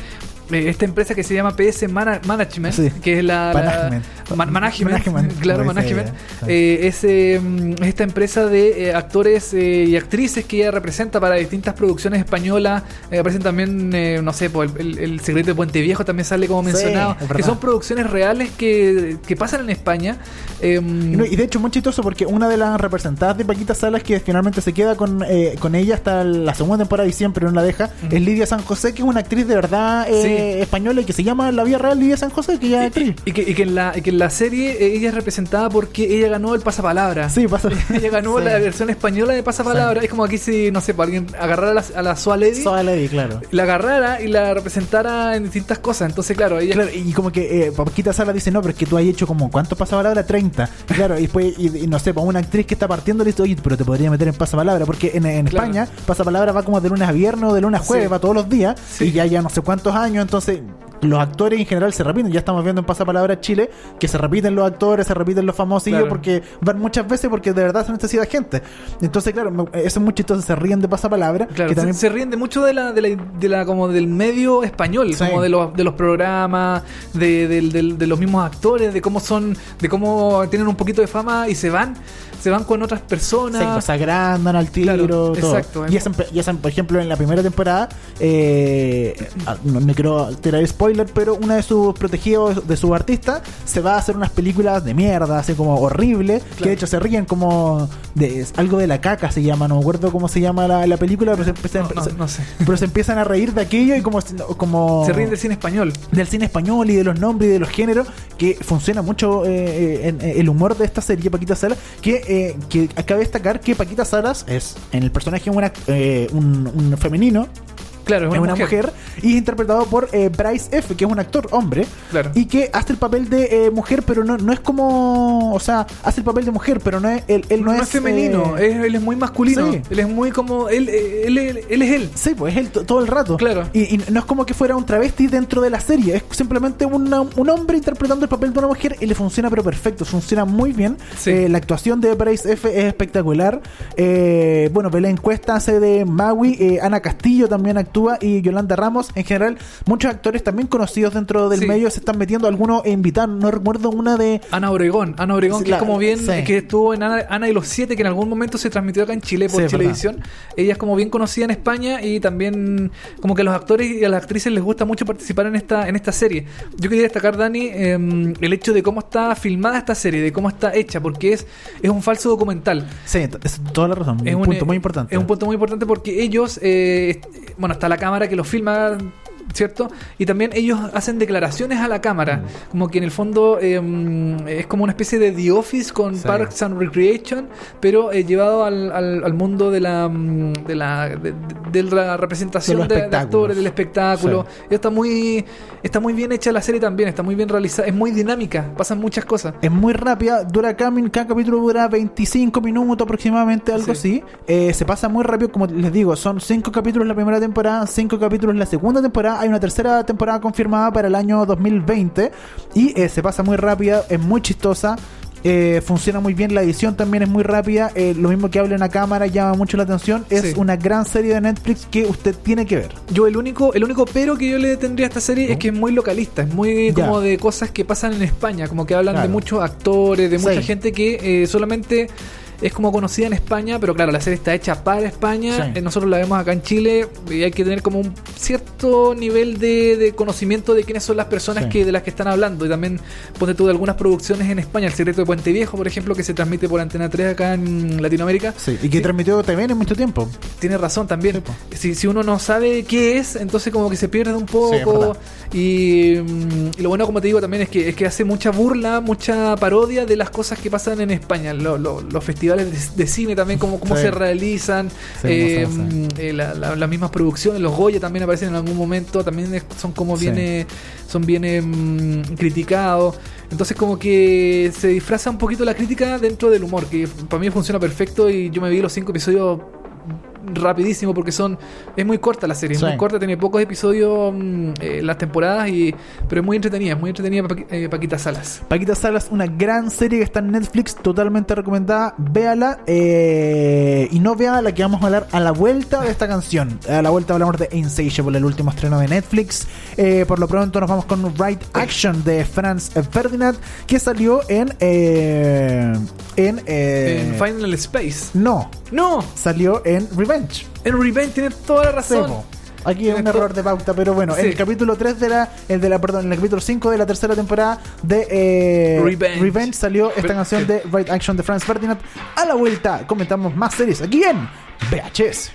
esta empresa que se llama PS Mana- Management, Sí. que es la, la- Management. Man- management, Management, claro, management. Sí. Eh, es eh, esta empresa de eh, actores eh, y actrices que ella representa para distintas producciones españolas. Eh, aparecen también, eh, no sé, el, el- el secreto de Puente Viejo también sale como Sí, mencionado. que son producciones reales que, que pasan en España. Eh, Y, no, y de hecho muy chistoso porque una de las representadas de Paquita Salas que finalmente se queda con, eh, con ella hasta la segunda temporada y siempre no la deja es Lidia San José, que es una actriz de verdad eh, española y que se llama la vida real Lidia San José, que ya es actriz. Y que, y que en la, y que en la serie eh, ella es representada porque ella ganó el pasapalabra. Sí, pasa. Ella ganó Sí. la versión española de pasapalabra. Es como aquí si, no sé, para alguien agarrara a la, a la Sua Lady, Soa Lady, claro. la agarrara y la representara en distintas cosas. Entonces, claro, ella. Claro, y como que eh, Paquita Sala dice, no, pero es que tú has hecho como, ¿cuántos pasapalabra? 30. Y claro, y después, y, y no sé, para una actriz que está partiendo, le dice, oye, pero te podría meter en pasapalabra, porque en, en Claro. España, pasapalabra va como de lunes a viernes o de lunes a jueves, Sí. va todos los días, Sí. y ya ya no sé cuántos años, entonces los actores en general se repiten. Ya estamos viendo en Pasapalabra Chile que se repiten los actores, se repiten los famosillos Claro. porque van muchas veces porque de verdad se necesita gente. Entonces, claro, eso es muy chistoso, se ríen de Pasapalabra. Claro, que se- también se, ríen de mucho de la, de la, de la- como del medio español, Sí. como de los, de los programas, de, del- de los mismos actores, de cómo son, de cómo tienen un poquito de fama y se van, se van con otras personas. se, se agrandan al tiro, Claro, todo. exacto. Y esa, y esa, por ejemplo, en la primera temporada, eh, ah, no me quiero tirar spoiler, pero una de sus protegidos, de su artista, se va a hacer unas películas de mierda, así como horrible, que de hecho se ríen como de algo de la caca se llama, no me acuerdo cómo se llama la, la película, pero se, empiezan- No, no, se- no sé. pero se empiezan a reír de aquello y como, como Se ríen del cine español. del cine español y de los nombres y de los géneros que funciona mucho eh, eh, en, en el humor de esta serie Paquita Salas que, eh, que cabe destacar que Paquita Salas es en el personaje una, eh, un, un femenino Claro, es una mujer. y es interpretado por eh, Bryce F que es un actor hombre Claro. y que hace el papel de eh, mujer pero no, no es como o sea hace el papel de mujer pero no es él, él no, no, es, femenino, eh, es- él es muy masculino. sí. Él es muy como. Él, él, él, él es él. Sí, pues es él to- todo el rato. Claro. Y, y no es como que fuera un travesti dentro de la serie. Es simplemente una- un hombre interpretando el papel de una mujer y le funciona pero perfecto. Funciona muy bien. Sí. Eh, la actuación de Bryce F es espectacular. Eh, bueno, Belén Cuesta hace de Maui. eh, Ana Castillo también actúa. Y Yolanda Ramos. En general, muchos actores también conocidos dentro del Sí. medio se están metiendo. Algunos invitados. No recuerdo una de... Ana Obregón, Ana Obregón, Sí, que la- es como bien, sí. que estuvo en Ana, Ana y los Siete, que en algún momento se transmitió acá en Chile por televisión. Ella es como bien conocida en España y también como que a los actores y a las actrices les gusta mucho participar en esta, en esta serie. Yo quería destacar, Dani, eh, el hecho de cómo está filmada esta serie, de cómo está hecha, porque es, es un falso documental. Sí, es toda la razón. Es un, punto muy importante. Es un punto muy importante porque ellos, eh, bueno, está la cámara que los filma, ¿cierto? Y también ellos hacen declaraciones a la cámara, como que en el fondo eh, es como una especie de The Office con Sí. Parks and Recreation, pero eh, llevado al, al- al mundo de la mm, de la, de, de la representación De de, actores, del espectáculo. Y está muy está muy bien hecha la serie también, está muy bien realizada, es muy dinámica, pasan muchas cosas. Es muy rápida, dura cada, cada capítulo dura 25 minutos aproximadamente, algo Sí. así. Eh, se pasa muy rápido, como les digo, son 5 capítulos la primera temporada, 5 capítulos la segunda temporada, hay una tercera temporada confirmada para el año 2020 y eh, se pasa muy rápida, es muy chistosa. eh, funciona muy bien, la edición también es muy rápida. eh, lo mismo que habla en la cámara llama mucho la atención. Es Sí. una gran serie de Netflix que usted tiene que ver. Yo el único, el único pero que yo le tendría a esta serie es que es muy localista, es muy Ya. como de cosas que pasan en España, como que hablan Claro. de muchos actores, de mucha Sí. gente que eh, solamente es como conocida en España, pero claro, la serie está hecha para España, Sí. eh, nosotros la vemos acá en Chile y hay que tener como un cierto nivel de, de conocimiento de quiénes son las personas Sí. que de las que están hablando y también ponte tú de algunas producciones en España, El secreto de Puente Viejo, por ejemplo, que se transmite por Antena 3 acá en Latinoamérica. Sí, y que Sí. transmitió también en mucho tiempo. Tiene razón también. Si, si uno no sabe qué es, entonces como que se pierde un poco. y, mm, y lo bueno, como te digo, también es que, es que hace mucha burla, mucha parodia de las cosas que pasan en España. Lo- lo- los festivales de, de cine también, cómo, cómo Sí. se realizan. Sí, eh, la- la- las mismas producciones, los Goya también aparecen en algún momento. También son como Sí. bien, eh, son bien eh, mm, criticados. Entonces como que se disfraza un poquito la crítica dentro del humor, que para mí funciona perfecto y yo me vi los cinco episodios rapidísimo porque son es muy corta la serie, es Sí. muy corta, tiene pocos episodios mm, eh, las temporadas y pero es muy entretenida, es muy entretenida Paqui- eh, Paquita Salas. Paquita Salas, una gran serie que está en Netflix, totalmente recomendada. Véala eh, y no vea la que vamos a hablar a la vuelta de esta canción. A la vuelta hablamos de Insatiable, el último estreno de Netflix. Eh, por lo pronto nos vamos con Right Action de Franz Ferdinand, que salió en. en. en Final Space. no, No, salió en Revenge. en Revenge tiene toda la razón. Aquí hay un error de pauta, pero bueno, en Sí. el capítulo 3 de la, el de la, perdón, en el capítulo 5 de la tercera temporada de eh, Revenge. salió esta canción de Right Action de Franz Ferdinand. A la vuelta comentamos más series aquí en VHS.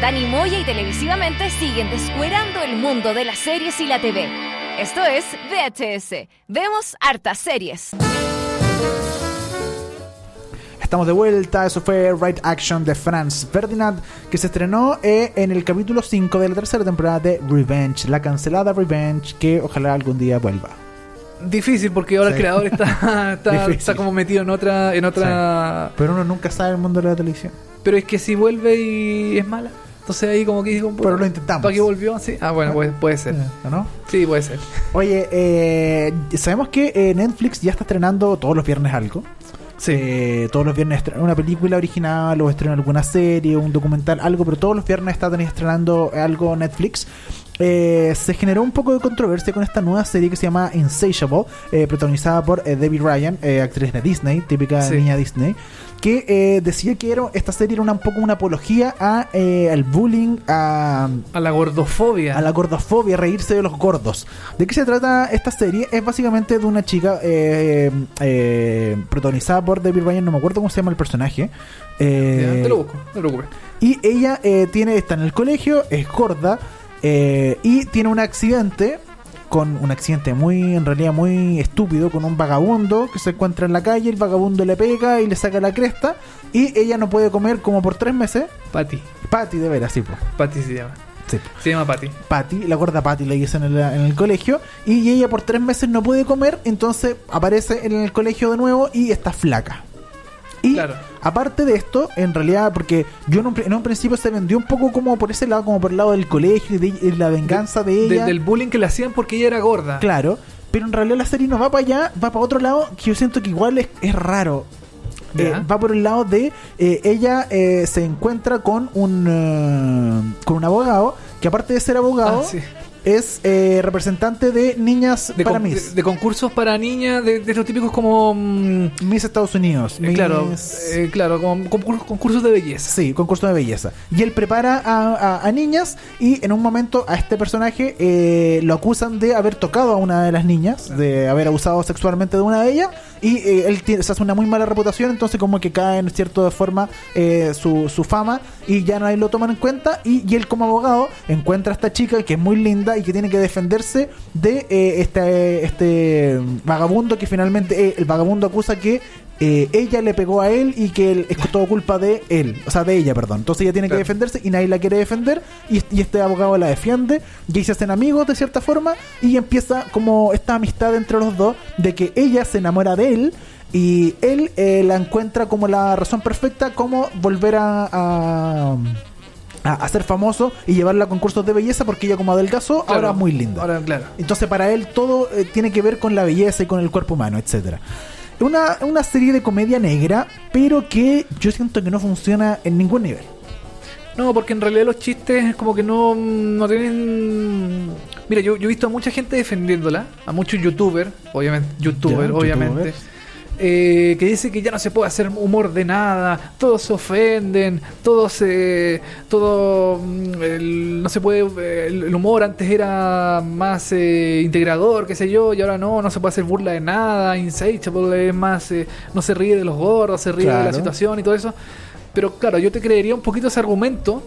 Dani Moya y televisivamente siguen descuerando el mundo de las series y la TV. Esto es VHS. Vemos hartas series. Estamos de vuelta, eso fue Right Action de Franz Ferdinand, que se estrenó eh, en el capítulo 5 de la tercera temporada de Revenge, la cancelada Revenge, que ojalá algún día vuelva. Difícil porque ahora Sí. el creador está, está como metido en otra en otra Pero uno nunca sabe el mundo de la televisión. pero es que si vuelve y es mala entonces ahí como que digo Pero lo intentamos. ¿para qué volvió? Sí. Ah, bueno, puede, puede ser. ¿No? Sí, puede ser. Oye, eh, sabemos que eh, Netflix ya está estrenando todos los viernes algo. Sí. Eh, todos los viernes estrena una película original o estrena alguna serie, un documental, algo, pero todos los viernes está estrenando algo Netflix. Eh, se generó un poco de controversia con esta nueva serie que se llama Insatiable, eh, protagonizada por eh, Debbie Ryan, eh, actriz de Disney, típica Sí. niña Disney, que decía que era, esta serie era una, un poco una apología a, al bullying, a, A la gordofobia. a la gordofobia, reírse de los gordos. ¿De qué se trata esta serie? Es básicamente de una chica protagonizada por Debbie Ryan, no me acuerdo cómo se llama el personaje. Te lo busco, no te preocupes. y ella tiene está en el colegio, es gorda eh, y tiene un accidente con un accidente muy, en realidad muy estúpido, con un vagabundo que se encuentra en la calle, el vagabundo le pega y le saca la cresta, y ella no puede comer como por tres meses. Patty. Patty, de veras, sí, po. Patty se llama. Sí. Se llama Patty. Patty, la gorda Patty le dicen en el, en el colegio, y ella por tres meses no puede comer, entonces aparece en el colegio de nuevo y está flaca. Y Claro. aparte de esto, en realidad, porque yo en un, en un principio se vendió un poco como por ese lado, como por el lado del colegio y de, y la venganza de, De- ella. del bullying que le hacían porque ella era gorda. Claro, pero en realidad la serie no va para allá, va para otro lado que yo siento que igual es, es raro. Eh, va por el lado de eh, ella eh, se encuentra con un eh, con un abogado que aparte de ser abogado Ah, sí. Es eh, representante de niñas De, para con- Miss de- de concursos para niñas, de, de estos típicos como. mm, Miss Estados Unidos eh, claro, eh, claro, como concursos, concursos de belleza. Sí, concurso de belleza. Y él prepara a, a- a niñas y en un momento a este personaje eh, lo acusan de haber tocado a una de las niñas, de haber abusado sexualmente de una de ellas. Y eh, él tiene, se hace una muy mala reputación, entonces como que cae en cierta forma eh, su, su fama y ya nadie lo toman en cuenta. Y, y él como abogado encuentra a esta chica que es muy linda y que tiene que defenderse de eh, este, este vagabundo que finalmente eh, el vagabundo acusa que eh, ella le pegó a él y que él- es todo culpa de él, o sea, de ella, perdón. Entonces ella tiene Claro. que defenderse y nadie la quiere defender y, y este abogado la defiende y ahí se hacen amigos de cierta forma y empieza como esta amistad entre los dos de que ella se enamora de él y él eh, la encuentra como la razón perfecta como volver a... a a, a ser famoso y llevarla a concursos de belleza porque ella como adelgazó Claro. ahora es muy linda. Ahora, claro. Entonces para él todo eh, tiene que ver con la belleza y con el cuerpo humano, etcétera. Una, una serie de comedia negra, pero que yo siento que no funciona en ningún nivel. No, porque en realidad los chistes como que no, no tienen... Mira, yo, yo he visto a mucha gente defendiéndola, a muchos youtubers, obviamente, youtuber, obviamente, youtubers. Eh, que dice que ya no se puede hacer humor de nada, todos se ofenden, todos se... todo... mm, el- no se puede... eh, El, el humor antes era más eh, integrador, qué sé yo, y ahora no, no se puede hacer burla de nada, Insatiable es más... eh, no se ríe de los gordos, se ríe de la situación y todo eso. Pero claro, yo te creería un poquito ese argumento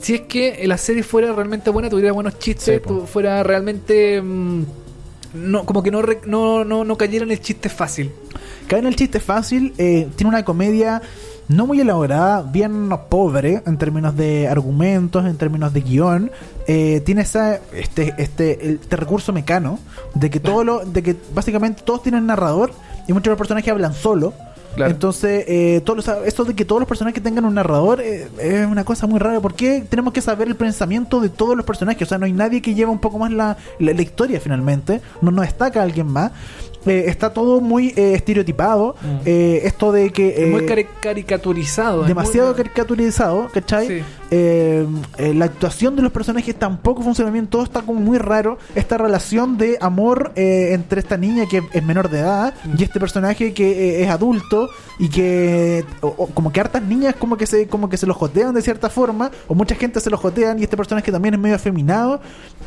si es que la serie fuera realmente buena, tuviera buenos chistes, Sí, fuera realmente. mm, no, como que no, no, no, no cayera en el chiste fácil. Cae en el chiste fácil, eh, tiene una comedia no muy elaborada, bien pobre en términos de argumentos, en términos de guion. Eh, tiene esa, este, este, este recurso mecano de que todo lo, de que básicamente todos tienen narrador y muchos de los personajes hablan solo. Claro. Entonces, eh, todos los- esto de que todos los personajes tengan un narrador eh, es una cosa muy rara. ¿Por qué tenemos que saber el pensamiento de todos los personajes? O sea, no hay nadie que lleve un poco más la, la- la historia finalmente. No nos destaca alguien más. Eh, está todo muy eh, estereotipado. Mm. Eh, esto de que... Es muy eh, cari- caricaturizado. demasiado muy- caricaturizado, ¿cachai? Sí. Eh, eh, la actuación de los personajes tampoco funciona bien, todo está como muy raro. Esta relación de amor eh, entre esta niña que es menor de edad Mm. y este personaje que es adulto y que o- o como que hartas niñas como que se como que se lo jotean de cierta forma o mucha gente se lo jotean y este personaje también es medio afeminado.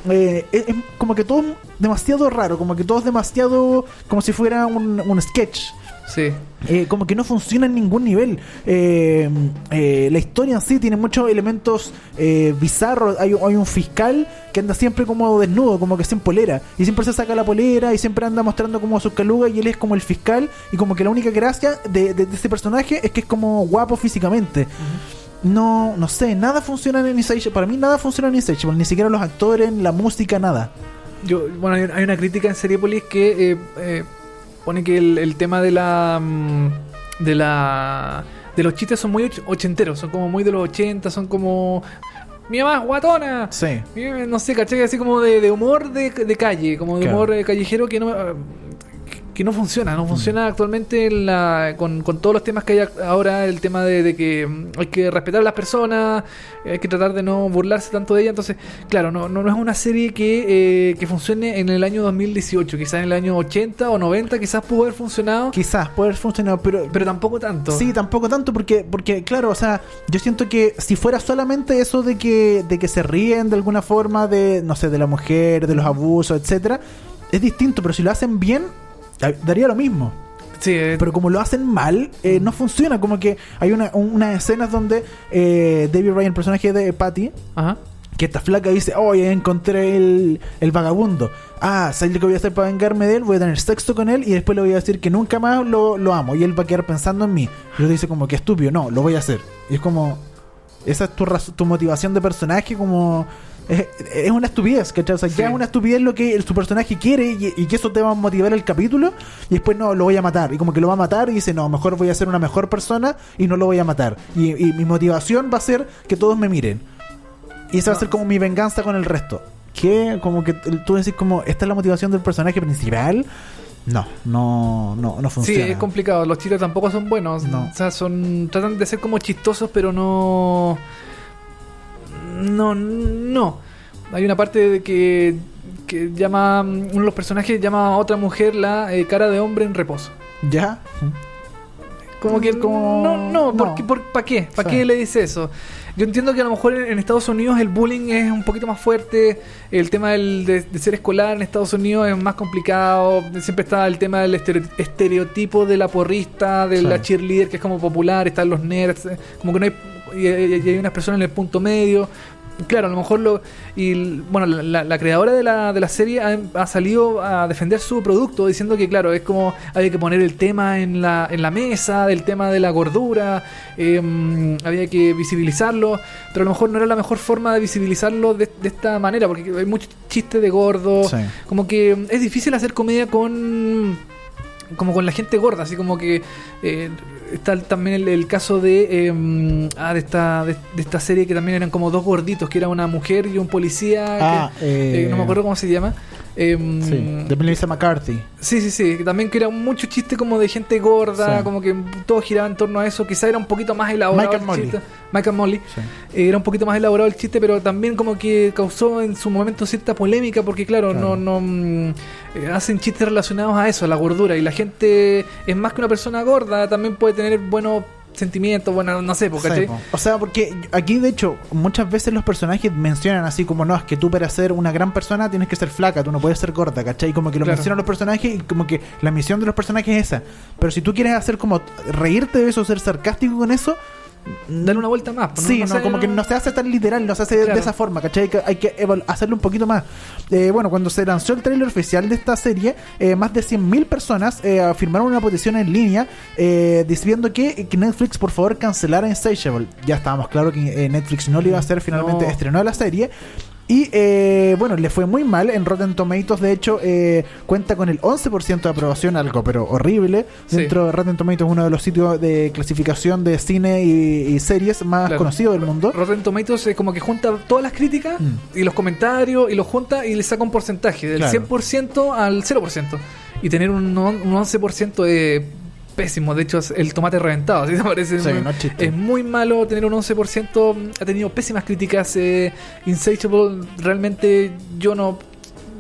Es, es como que todo es demasiado raro, como que todo es demasiado como si fuera un, un sketch. Sí. Eh, como que no funciona en ningún nivel. Eh, eh, la historia en sí tiene muchos elementos bizarros. Hay, hay un fiscal que anda siempre como desnudo, como que sin polera. Y siempre se saca la polera y siempre anda mostrando como sus calugas y él es como el fiscal. Y como que la única gracia de, de, de este personaje es que es como guapo físicamente. No, no sé, nada funciona en Insatiable. Para mí nada funciona en Insatiable. Ni siquiera los actores, la música, nada. Yo, bueno, hay, hay una crítica en Seriepolis que eh, eh, pone que el, el tema de la. mm, de la. de los chistes son muy och- ochenteros, son como muy de los 80, son como. Mi mamá es guatona. Sí. Eh, No sé, ¿cachai? Así como de, de humor de, de calle, como de Claro. humor eh, callejero que no que no funciona, no funciona actualmente en la, con, con todos los temas que hay ahora, el tema de, de que mm, hay que respetar a las personas, hay que tratar de no burlarse tanto de ella, entonces, claro, no, no, no es una serie que, eh, que funcione en el año 2018, quizás en el año 80 o 90, quizás pudo haber funcionado, Quizás puede haber funcionado, pero, pero tampoco tanto. Sí, tampoco tanto porque, porque claro, o sea, yo siento que si fuera solamente eso de que, de que se ríen de alguna forma de, no sé, de la mujer, de los abusos, etcétera, es distinto, pero si lo hacen bien, daría lo mismo. Sí, eh, Pero como lo hacen mal, eh, no funciona. Como que hay una, un- unas escenas donde eh, David Ryan, el personaje de Patty, ajá. Que esta flaca dice, oh, ya encontré el, el vagabundo. Ah, ¿sabes lo que voy a hacer para vengarme de él? Voy a tener sexo con él y después le voy a decir que nunca más lo, lo amo. Y él va a quedar pensando en mí. Y dice como que estúpido, no, lo voy a hacer. Y es como, esa es tu, tu motivación de personaje como... Es, es una estupidez, ¿cachai? O sea, Sí. ya es una estupidez lo que el- su personaje quiere y, y que eso te va a motivar el capítulo y después no, lo voy a matar. Y como que lo va a matar y dice, no, mejor voy a ser una mejor persona y no lo voy a matar. Y, y mi motivación va a ser que todos me miren. Y esa va a ser como mi venganza con el resto. Que como que tú decís como, esta es la motivación del personaje principal. No, no, no, no Sí, funciona. es complicado. Los chistes tampoco son buenos. No. O sea, son tratan de ser como chistosos, pero no. No, no. Hay una parte de que, que llama. Uno de los personajes llama a otra mujer la eh, cara de hombre en reposo. ¿Ya? Como que Como- no, no, ¿por no. qué, por- ¿para qué? ¿Para Sí. qué le dice eso? Yo entiendo que a lo mejor en, Estados Unidos el bullying es un poquito más fuerte, el tema del- de, de ser escolar en Estados Unidos es más complicado, siempre está el tema del estere- estereotipo de la porrista, de Sí. la cheerleader que es como popular, están los nerds, como que no hay, y, hay unas personas en el punto medio. Claro, a lo mejor lo. Y bueno, la, la- la creadora de la, de la serie ha, ha salido a defender su producto diciendo que, claro, es como había que poner el tema en la, en la mesa, del tema de la gordura, eh, había que visibilizarlo, pero a lo mejor no era la mejor forma de visibilizarlo de, de esta manera, porque hay muchos chistes de gordo, Sí. como que es difícil hacer comedia con como con la gente gorda, así como que eh, está también el, el caso de eh, ah, de esta de, de esta serie que también eran como dos gorditos, que era una mujer y un policía, Ah, que, eh, eh, no me acuerdo cómo se llama. Eh, Sí, de Melissa McCarthy. Sí, sí, sí, también que era mucho chiste como de gente gorda, Sí. como que todo giraba en torno a eso, quizá era un poquito más elaborado Mike el Molly. chiste. Mike and Molly. Sí. Eh, era un poquito más elaborado el chiste, pero también como que causó en su momento cierta polémica, porque claro, Claro. no, no mm, eh, hacen chistes relacionados a eso, a la gordura, y la gente es más que una persona gorda, también puede tener buenos sentimientos, bueno, no sé, Sí, ¿cachai? po. o sea, porque aquí de hecho muchas veces los personajes mencionan así como no, es que tú para ser una gran persona tienes que ser flaca, tú no puedes ser gorda, ¿cachai? Como que lo Claro. mencionan los personajes y como que la misión de los personajes es esa. Pero si tú quieres hacer como reírte de eso, ser sarcástico con eso, Darle una vuelta más. pues, Sí, no, como que no se hace tan literal, no se hace de- Claro. de esa forma, ¿cachai? Que hay que hacerlo un poquito más. Eh, bueno, cuando se lanzó el tráiler oficial de esta serie, eh, más de 100.000 personas eh, firmaron una petición en línea eh, diciendo que, que Netflix por favor cancelara Insatiable. Ya estábamos claro que eh, Netflix no lo iba a hacer, finalmente No. estrenó la serie. Y eh, bueno, le fue muy mal. En Rotten Tomatoes, de hecho, eh, cuenta con el 11% de aprobación, algo pero horrible. Sí. Dentro de Rotten Tomatoes, uno de los sitios de clasificación de cine y, y series más Claro. conocidos del mundo. Rotten Tomatoes es como que junta todas las críticas Mm. y los comentarios y los junta y le saca un porcentaje del Claro. 100% al 0%. Y tener un, un 11% es pésimo. De hecho, es el tomate reventado. ¿sí? Me parece Sí, no es muy malo tener un 11%. Ha tenido pésimas críticas. Eh, Insatiable, realmente yo no.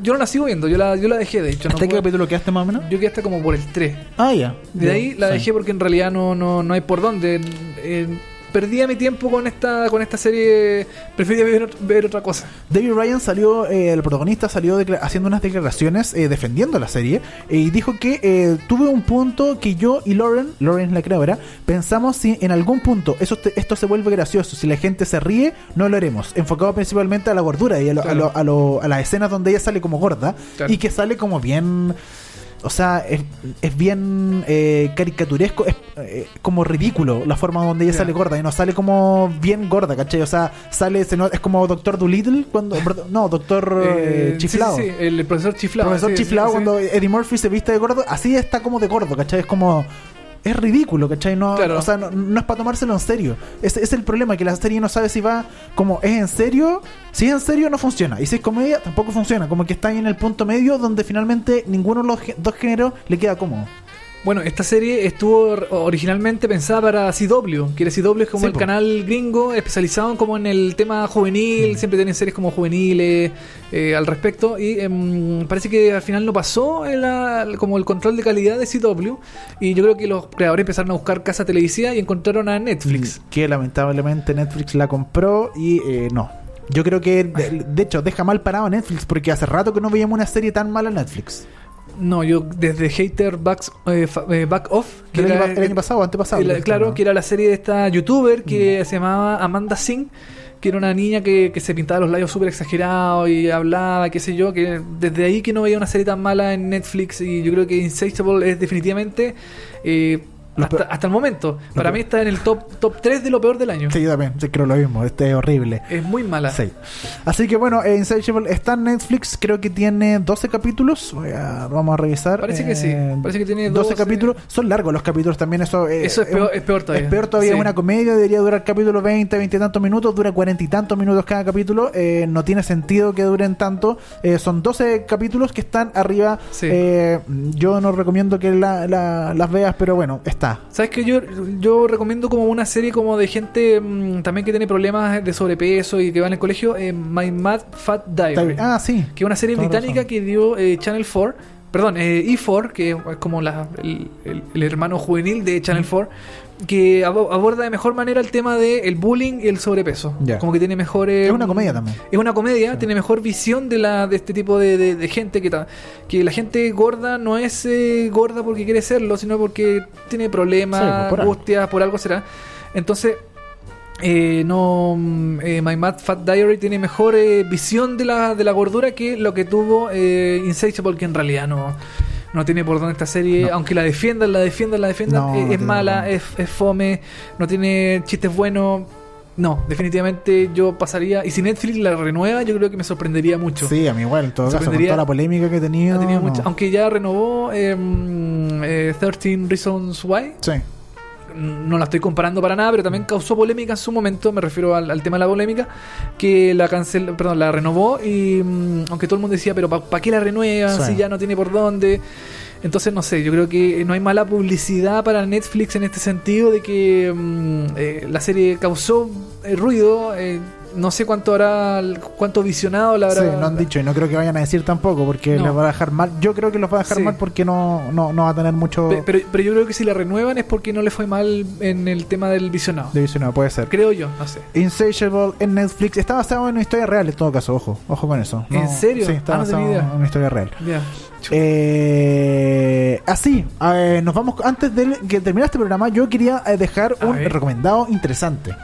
Yo no la sigo viendo, yo la, yo la dejé de hecho. no ¿Hasta qué puedo- capítulo quedaste más o menos? yo quedé hasta como por el 3. Ah, ya. De ahí la sí. dejé porque en realidad no, no, no hay por dónde. Eh, perdía mi tiempo con esta con esta serie. Prefería ver, ver otra cosa. David Ryan salió, eh, el protagonista salió haciendo unas declaraciones eh, defendiendo la serie eh, y dijo que eh, tuve un punto que yo y Lauren, Lauren es la creadora, pensamos si en algún punto eso te- esto se vuelve gracioso, si la gente se ríe, no lo haremos. Enfocado principalmente a la gordura y a, lo- a, lo- a, lo- a las escenas donde ella sale como gorda Claro. y que sale como bien... O sea, es, es bien eh, caricaturesco, es eh, como ridículo la forma donde ella sale gorda y no sale como bien gorda, ¿cachai? O sea, sale, se no- es como Doctor Dolittle cuando. No, Doctor eh, Eh, Chiflado. Sí, sí, el profesor Chiflado. Profesor sí, Chiflado cuando Eddie Murphy se viste de gordo, así está como de gordo, ¿cachai? Es como. Es ridículo, ¿cachai? No, Claro. O sea, no, no es para tomárselo en serio. Ese es el problema, que la serie no sabe si va como es en serio. Si es en serio, no funciona. Y si es comedia, tampoco funciona. Como que está ahí en el punto medio donde finalmente ninguno de los dos géneros le queda cómodo. Bueno, esta serie estuvo or- originalmente pensada para CW, que era CW es como Sí, el po. canal gringo especializado como en el tema Mm. juvenil, siempre tienen series como juveniles eh, al respecto y em, parece que al final no pasó en la- como el control de calidad de CW y yo creo que los creadores empezaron a buscar casa televisiva y encontraron a Netflix. Que lamentablemente Netflix la compró y eh, no. Yo creo que, de, de hecho, deja mal parado a Netflix porque hace rato que no veíamos una serie tan mala en Netflix. No, yo desde Hater Backs, eh, eh, Back Off, El, era- año, el año pasado antepasado. El- que claro, que era la serie de esta youtuber Mm. que se llamaba Amanda Singh, que era una niña que, que se pintaba los labios súper exagerados y hablaba, qué sé yo, que desde ahí que no veía una serie tan mala en Netflix y yo creo que Insatiable es definitivamente... eh, hasta, hasta el momento. Para mí está en el top top 3 de lo peor del año. Sí, yo también, creo lo mismo. Este es horrible. Es muy mala. Sí. Así que bueno, eh, Insatiable está en Netflix, creo que tiene 12 capítulos. Voy a- vamos a revisar. Parece que sí, Eh, parece que tiene 12 12. capítulos. Son largos los capítulos también, eso, eh, Eso es peor- es peor todavía. Es peor todavía, Sí. una comedia, debería durar capítulo 20, 20 y tantos minutos, dura 40 y tantos minutos cada capítulo. eh, no tiene sentido que duren tanto. Eh, son 12 capítulos que están arriba. Sí. Eh, yo no recomiendo que la- la- las veas, pero bueno, está. ¿Sabes que yo, yo recomiendo como una serie como de gente mm, también que tiene problemas de sobrepeso y que va en el colegio? eh, My Mad Fat Diary. Ah, sí. que es una serie Toda británica razón. que dio eh, Channel 4, perdón, eh, E4, que es como la- el, el- el hermano juvenil de Channel 4, que abo- aborda de mejor manera el tema del bullying y el sobrepeso. Como que tiene mejor... eh, Es una comedia también. Es una comedia, tiene mejor visión de la de este tipo de, de- de gente que, ta- que la gente gorda no es eh, gorda porque quiere serlo, sino porque tiene Sí, problemas, pues, por angustias, por algo será. Entonces, eh, no mm, eh, My Mad Fat Diary tiene mejor eh, visión de la, de la gordura que lo que tuvo eh, Insatiable, que en realidad no, no tiene por dónde esta serie, No. aunque la defiendan, la defiendan, la defiendan, No, eh, no es mala, es, es fome, no tiene chistes buenos. No, definitivamente yo pasaría. Y si Netflix la renueva, yo creo que me sorprendería mucho. Sí, a mí igual, en todo caso, con toda la polémica que tenido. Ha tenido mucha- aunque ya renovó eh, mm, eh, 13 Reasons Why, Sí. No la estoy comparando para nada, pero también causó polémica en su momento, me refiero al, al tema de la polémica, que la cancel, perdón, la renovó y mm, aunque todo el mundo decía, pero ¿para qué la renuevan Sí. si ya no tiene por dónde? Entonces, no sé, yo creo que no hay mala publicidad para Netflix en este sentido de que mm, eh, la serie causó eh, ruido, eh, no sé cuánto hará, cuánto visionado la Sí, habrá. no han dicho y no creo que vayan a decir tampoco porque No. les va a dejar mal. Yo creo que los va a dejar Sí. mal porque no, no, no va a tener mucho Pe- Pero, pero yo creo que si la renuevan es porque no le fue mal en el tema del visionado. de visionado, puede ser. Creo yo, no sé. Insatiable en Netflix está basado en una historia real en todo caso, ojo, ojo con eso. ¿En serio? Sí, está Ah, basado en una historia real. Eh, así, eh, nos vamos antes de que terminar este programa. Yo quería eh, dejar A un ver. recomendado interesante.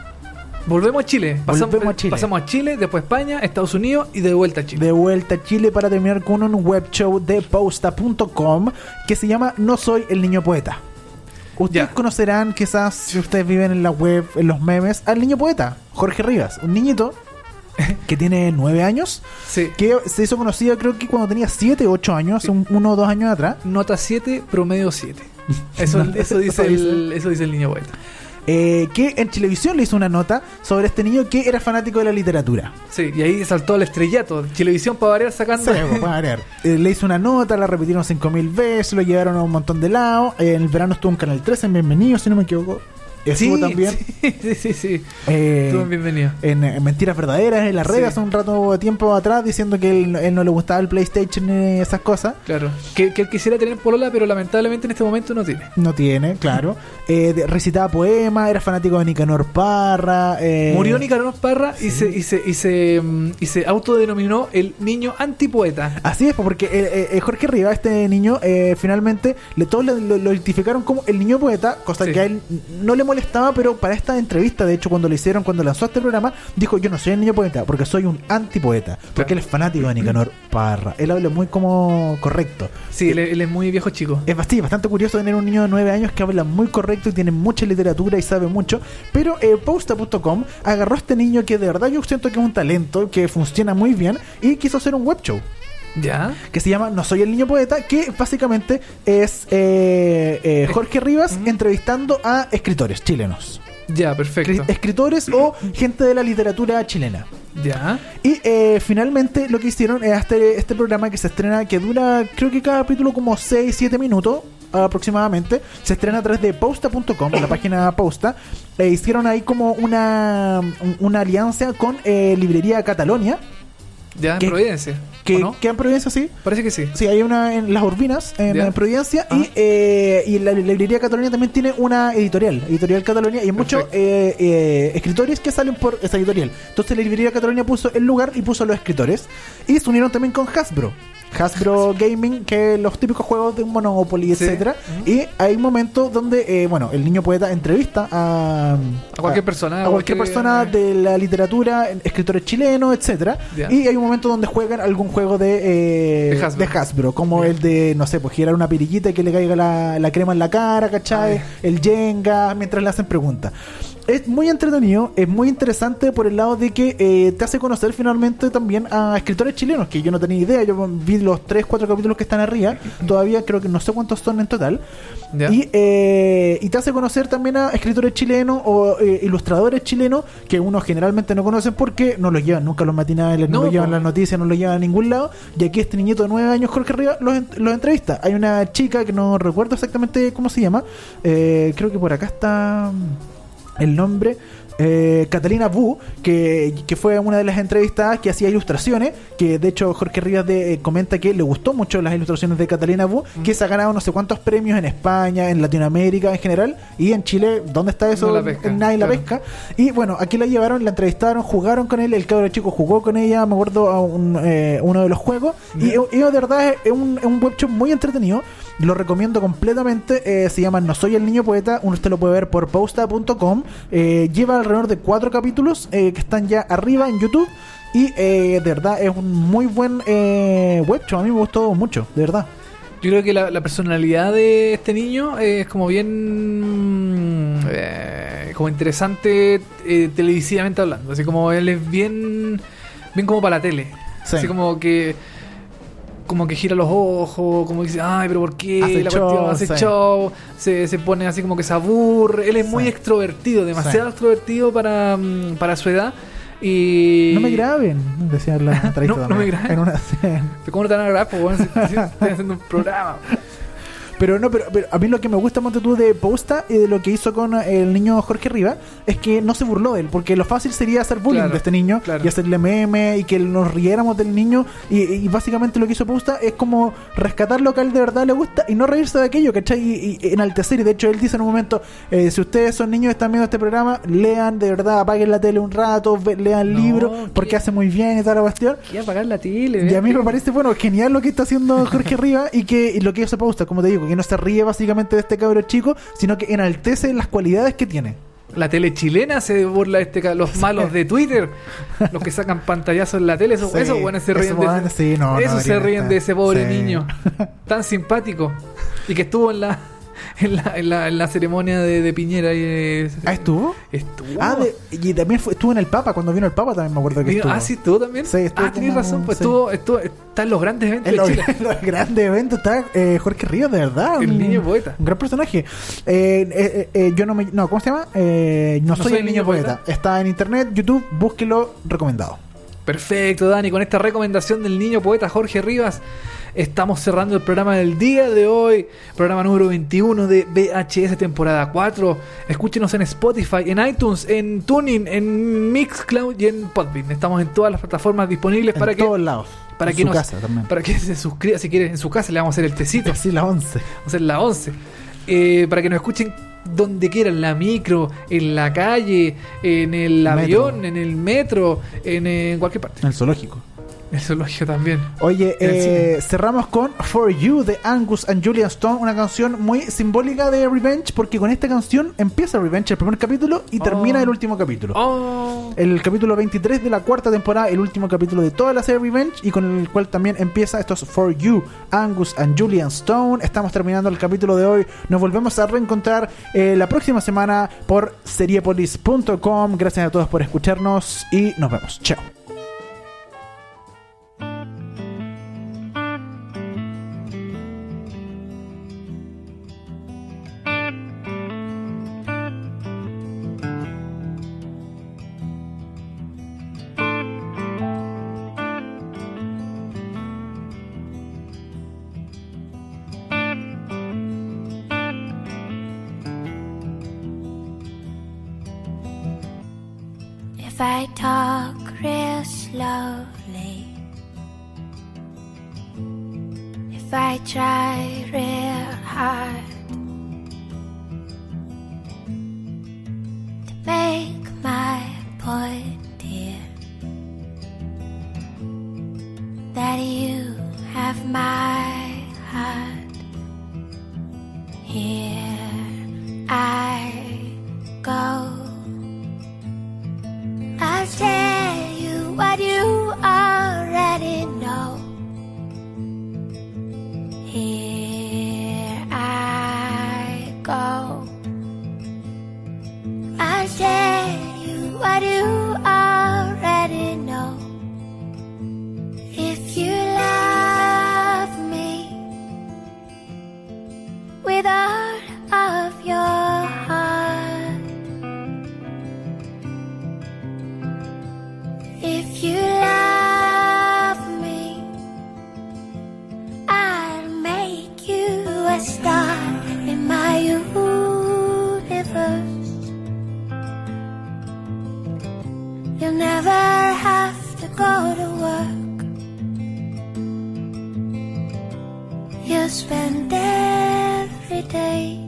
Volvemos a Chile. Pasamos, Volvemos a Chile. Pasamos a Chile, después España, Estados Unidos y de vuelta a Chile. De vuelta a Chile para terminar con un web show de posta.com que se llama No Soy el Niño Poeta. Ustedes Ya. conocerán, quizás, si ustedes viven en la web, en los memes, al niño poeta, Jorge Rivas, un niñito que tiene nueve años, Sí. que se hizo conocido creo que cuando tenía siete, ocho años, un- uno o dos años atrás. Nota 7, promedio 7. Eso, eso, dice Eso el, eso dice el niño poeta. Eh, que en televisión le hizo una nota sobre este niño que era fanático de la literatura. Sí, y ahí saltó al estrellato. Televisión para variar sacando. Sí, para variar. Eh, le hizo una nota, la repitieron 5000 veces, lo llevaron a un montón de lados. Eh, en el verano estuvo en Canal 13 en Bienvenido, si no me equivoco. Estuvo Sí, también sí, sí, sí, eh, Estuvo bienvenido. en, en Mentiras Verdaderas, en las redes, Sí. hace un rato de tiempo atrás, diciendo que él, él no le gustaba el PlayStation ni esas cosas. Claro. Que, que él quisiera tener polola, pero lamentablemente en este momento no tiene. No tiene, claro. Eh, recitaba poemas, era fanático de Nicanor Parra. eh, Murió Nicanor Parra y, se, y, se, y, se, mm, y se autodenominó el niño antipoeta. Así es, porque eh, eh, Jorge Riva, este niño, finalmente le, todos lo, identificaron como el niño poeta, cosa que a él no le molestaba, pero para esta entrevista, de hecho, cuando le hicieron, cuando lanzó este programa, dijo: Yo no soy el niño poeta, porque soy un antipoeta, porque él es fanático de Nicanor Parra. Él habla muy como correcto. Sí, él, él es muy viejo chico. Es bastante, bastante curioso tener un niño de 9 años que habla muy correcto y tiene mucha literatura y sabe mucho. Pero eh, Posta.com agarró a este niño que de verdad yo siento que es un talento, que funciona muy bien y quiso hacer un web show ¿Ya? que se llama No Soy el Niño Poeta, que básicamente es eh, eh, Jorge Rivas entrevistando a escritores chilenos. Ya, perfecto. Escri- Escritores o gente de la literatura chilena. Ya. Y eh, finalmente lo que hicieron es este, este programa que se estrena, que dura creo que cada capítulo como 6-7 minutos aproximadamente, se estrena a través de posta.com, la página posta, e hicieron ahí como una, un- una alianza con eh, Librería Catalonia, Ya, en. Providencia. que ¿o no? queda en Providencia, sí, Parece que sí. Sí, hay una en Las Urbinas, en, Providencia, Ah. y, eh, y la librería Catalonia también tiene una editorial, editorial Catalonia, y hay muchos eh, eh, escritores que salen por esa editorial. Entonces la librería Catalonia puso el lugar y puso los escritores, y se unieron también con Hasbro. Hasbro Gaming, que los típicos juegos de un Monopoly, Sí. etcétera. Y hay momentos donde, eh, bueno, el niño poeta entrevista a, A cualquier persona, a cualquier cualquier- persona de la literatura, escritores chilenos, etcétera. Y hay un momento donde juegan algún juego de, eh, De Hasbro. de Hasbro, como el de, no sé, pues girar una pirillita y que le caiga la, la crema en la cara, ¿cachai? Ah, el Jenga, mientras le hacen preguntas. Es muy entretenido, es muy interesante por el lado de que eh, te hace conocer finalmente también a escritores chilenos, que yo no tenía idea, yo vi los 3, 4 capítulos que están arriba, todavía creo que no sé cuántos son en total, y, eh, y te hace conocer también a escritores chilenos o eh, ilustradores chilenos que uno generalmente no conocen porque no los llevan nunca los matinales, no, No, los llevan las noticias, no los llevan a ningún lado. Y aquí este niñito de 9 años, Jorge Rivas, los, los entrevista. Hay una chica que no recuerdo exactamente cómo se llama, eh, creo que por acá está el nombre. eh, Catalina Bu, que, que fue una de las entrevistadas que hacía ilustraciones, que de hecho Jorge Rivas de- eh, comenta que le gustó mucho las ilustraciones de Catalina Bu, que se ha ganado no sé cuántos premios en España, en Latinoamérica en general, y en Chile, ¿dónde está eso? No la pesca, Nadie la pesca. Y bueno, aquí la llevaron, la entrevistaron, jugaron con él, el cabro chico jugó con ella, me acuerdo a un, eh, uno de los juegos, y, y de verdad es, es un, es un webshop muy entretenido. Lo recomiendo completamente. eh, se llama No Soy el Niño Poeta. Uno usted lo puede ver por posta.com. Eh, lleva alrededor de cuatro capítulos eh, que están ya arriba en YouTube. Y eh, de verdad es un muy buen eh, webshop. A mí me gustó mucho, de verdad. Yo creo que la, la personalidad de este niño es como bien. como interesante eh, televisivamente hablando. Así como él es bien. bien como para la tele. Sí. Así como que. Como que gira los ojos, como que dice, ay, pero ¿por qué? Hace la show, cuestión hace sí. show, se, se pone así como que se aburre. Él es muy extrovertido, demasiado extrovertido para, mm, para su edad. Y. No me graben, decía la No, no me graben. En una-. ¿Cómo no te van a grabar? Pues, bueno, si- si estoy haciendo un programa. Pero no, pero, pero a mí lo que me gusta, Monte tú, de Posta y de lo que hizo con el niño Jorge Riva es que no se burló de él, porque lo fácil sería hacer bullying Claro, de este niño claro. y hacerle meme y que nos riéramos del niño. Y, y básicamente lo que hizo Posta es como rescatar lo que a él de verdad le gusta y no reírse de aquello, ¿cachai? Y, y enaltecer. Y de hecho, él dice en un momento: eh, si ustedes son niños y están viendo este programa, lean de verdad, apaguen la tele un rato, ve- lean No, libros, porque hace muy bien y toda la cuestión. Quiero apagar la tele. Y a mí me parece, bueno, genial lo que está haciendo Jorge Riva y que y lo que hizo Pausta, como te digo, que no se ríe básicamente de este cabro chico, sino que enaltece las cualidades que tiene. La tele chilena se burla de este los malos de Twitter, los que sacan pantallazos en la tele, esos, Sí, esos buenos se ríen de sí, no, no esos se ríen de ese pobre Sí. niño, tan simpático y que estuvo en la en la, en la, en la ceremonia de, de Piñera y de- ¿Ah, estuvo? estuvo. Ah, de- y también fue- estuvo en el Papa, cuando vino el Papa también me acuerdo que estuvo. ah, sí, estuvo también. Sí, estuvo ah, tenés razón, pues sí. estuvo, estuvo, está en los grandes eventos En los, los grandes eventos está eh, Jorge Ríos, de verdad. El un- niño poeta. Un gran personaje. Eh, eh, eh, yo no me. No, ¿cómo se llama? Eh, no, soy, el niño, poeta. Está en internet, YouTube, búsquelo, recomendado. Perfecto, Dani. Con esta recomendación del niño poeta Jorge Rivas, estamos cerrando el programa del día de hoy. Programa número 21 de VHS temporada 4. Escúchenos en Spotify, en iTunes, en Tuning, en Mixcloud y en Podbean. Estamos en todas las plataformas disponibles En para que, todos lados. para en que su nos- casa también. para que se suscriba. Si quieren, en su casa le vamos a hacer el tecito. Así la 11. Vamos a hacer la 11. Eh, para que nos escuchen donde quieran, en la micro, en la calle, en el Metro. avión, en el metro, en, en cualquier parte. En el zoológico. El zoológico también. Oye, eh, cerramos con For You de Angus and Julian Stone, una canción muy simbólica de Revenge, porque con esta canción empieza Revenge el primer capítulo y Oh. termina el último capítulo. Oh. El capítulo 23 de la cuarta temporada, el último capítulo de toda la serie Revenge, y con el cual también empieza estos For You, Angus and Julian Stone. Estamos terminando el capítulo de hoy. Nos volvemos a reencontrar eh, la próxima semana por seriepolis.com. Gracias a todos por escucharnos y nos vemos. Chao. go to work. You spend every day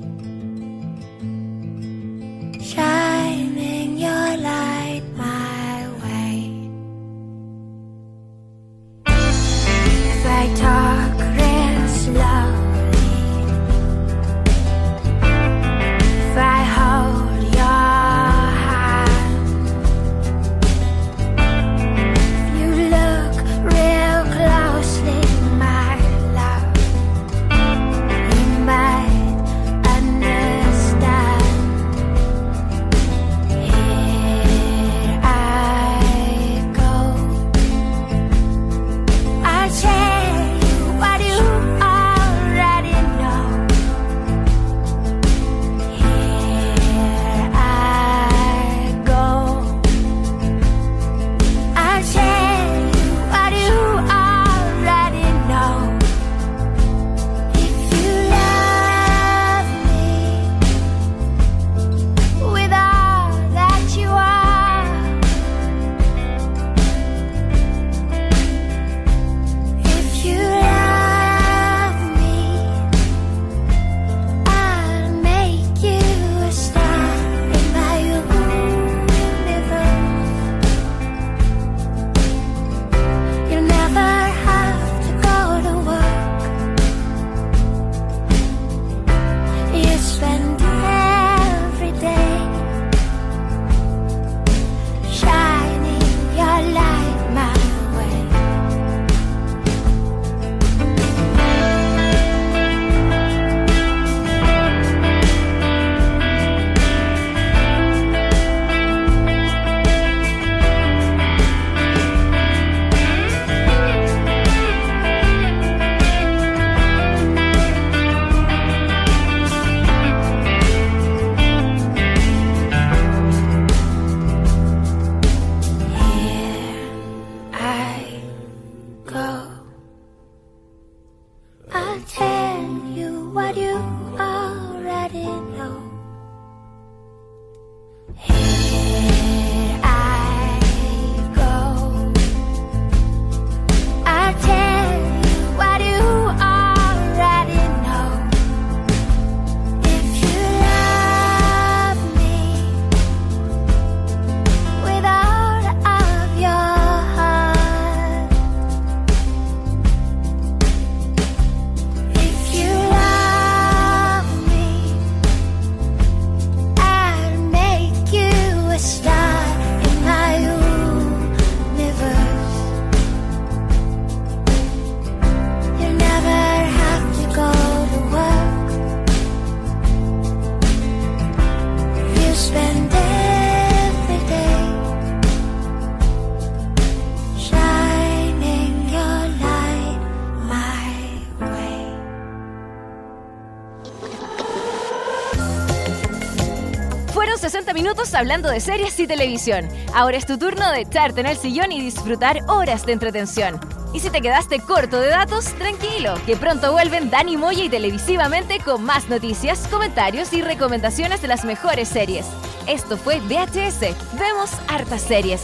Hablando de series y televisión. Ahora es tu turno de echarte en el sillón y disfrutar horas de entretención. Y si te quedaste corto de datos, tranquilo, que pronto vuelven Dani Moya y televisivamente con más noticias, comentarios y recomendaciones de las mejores series. Esto fue VHS. Vemos hartas series.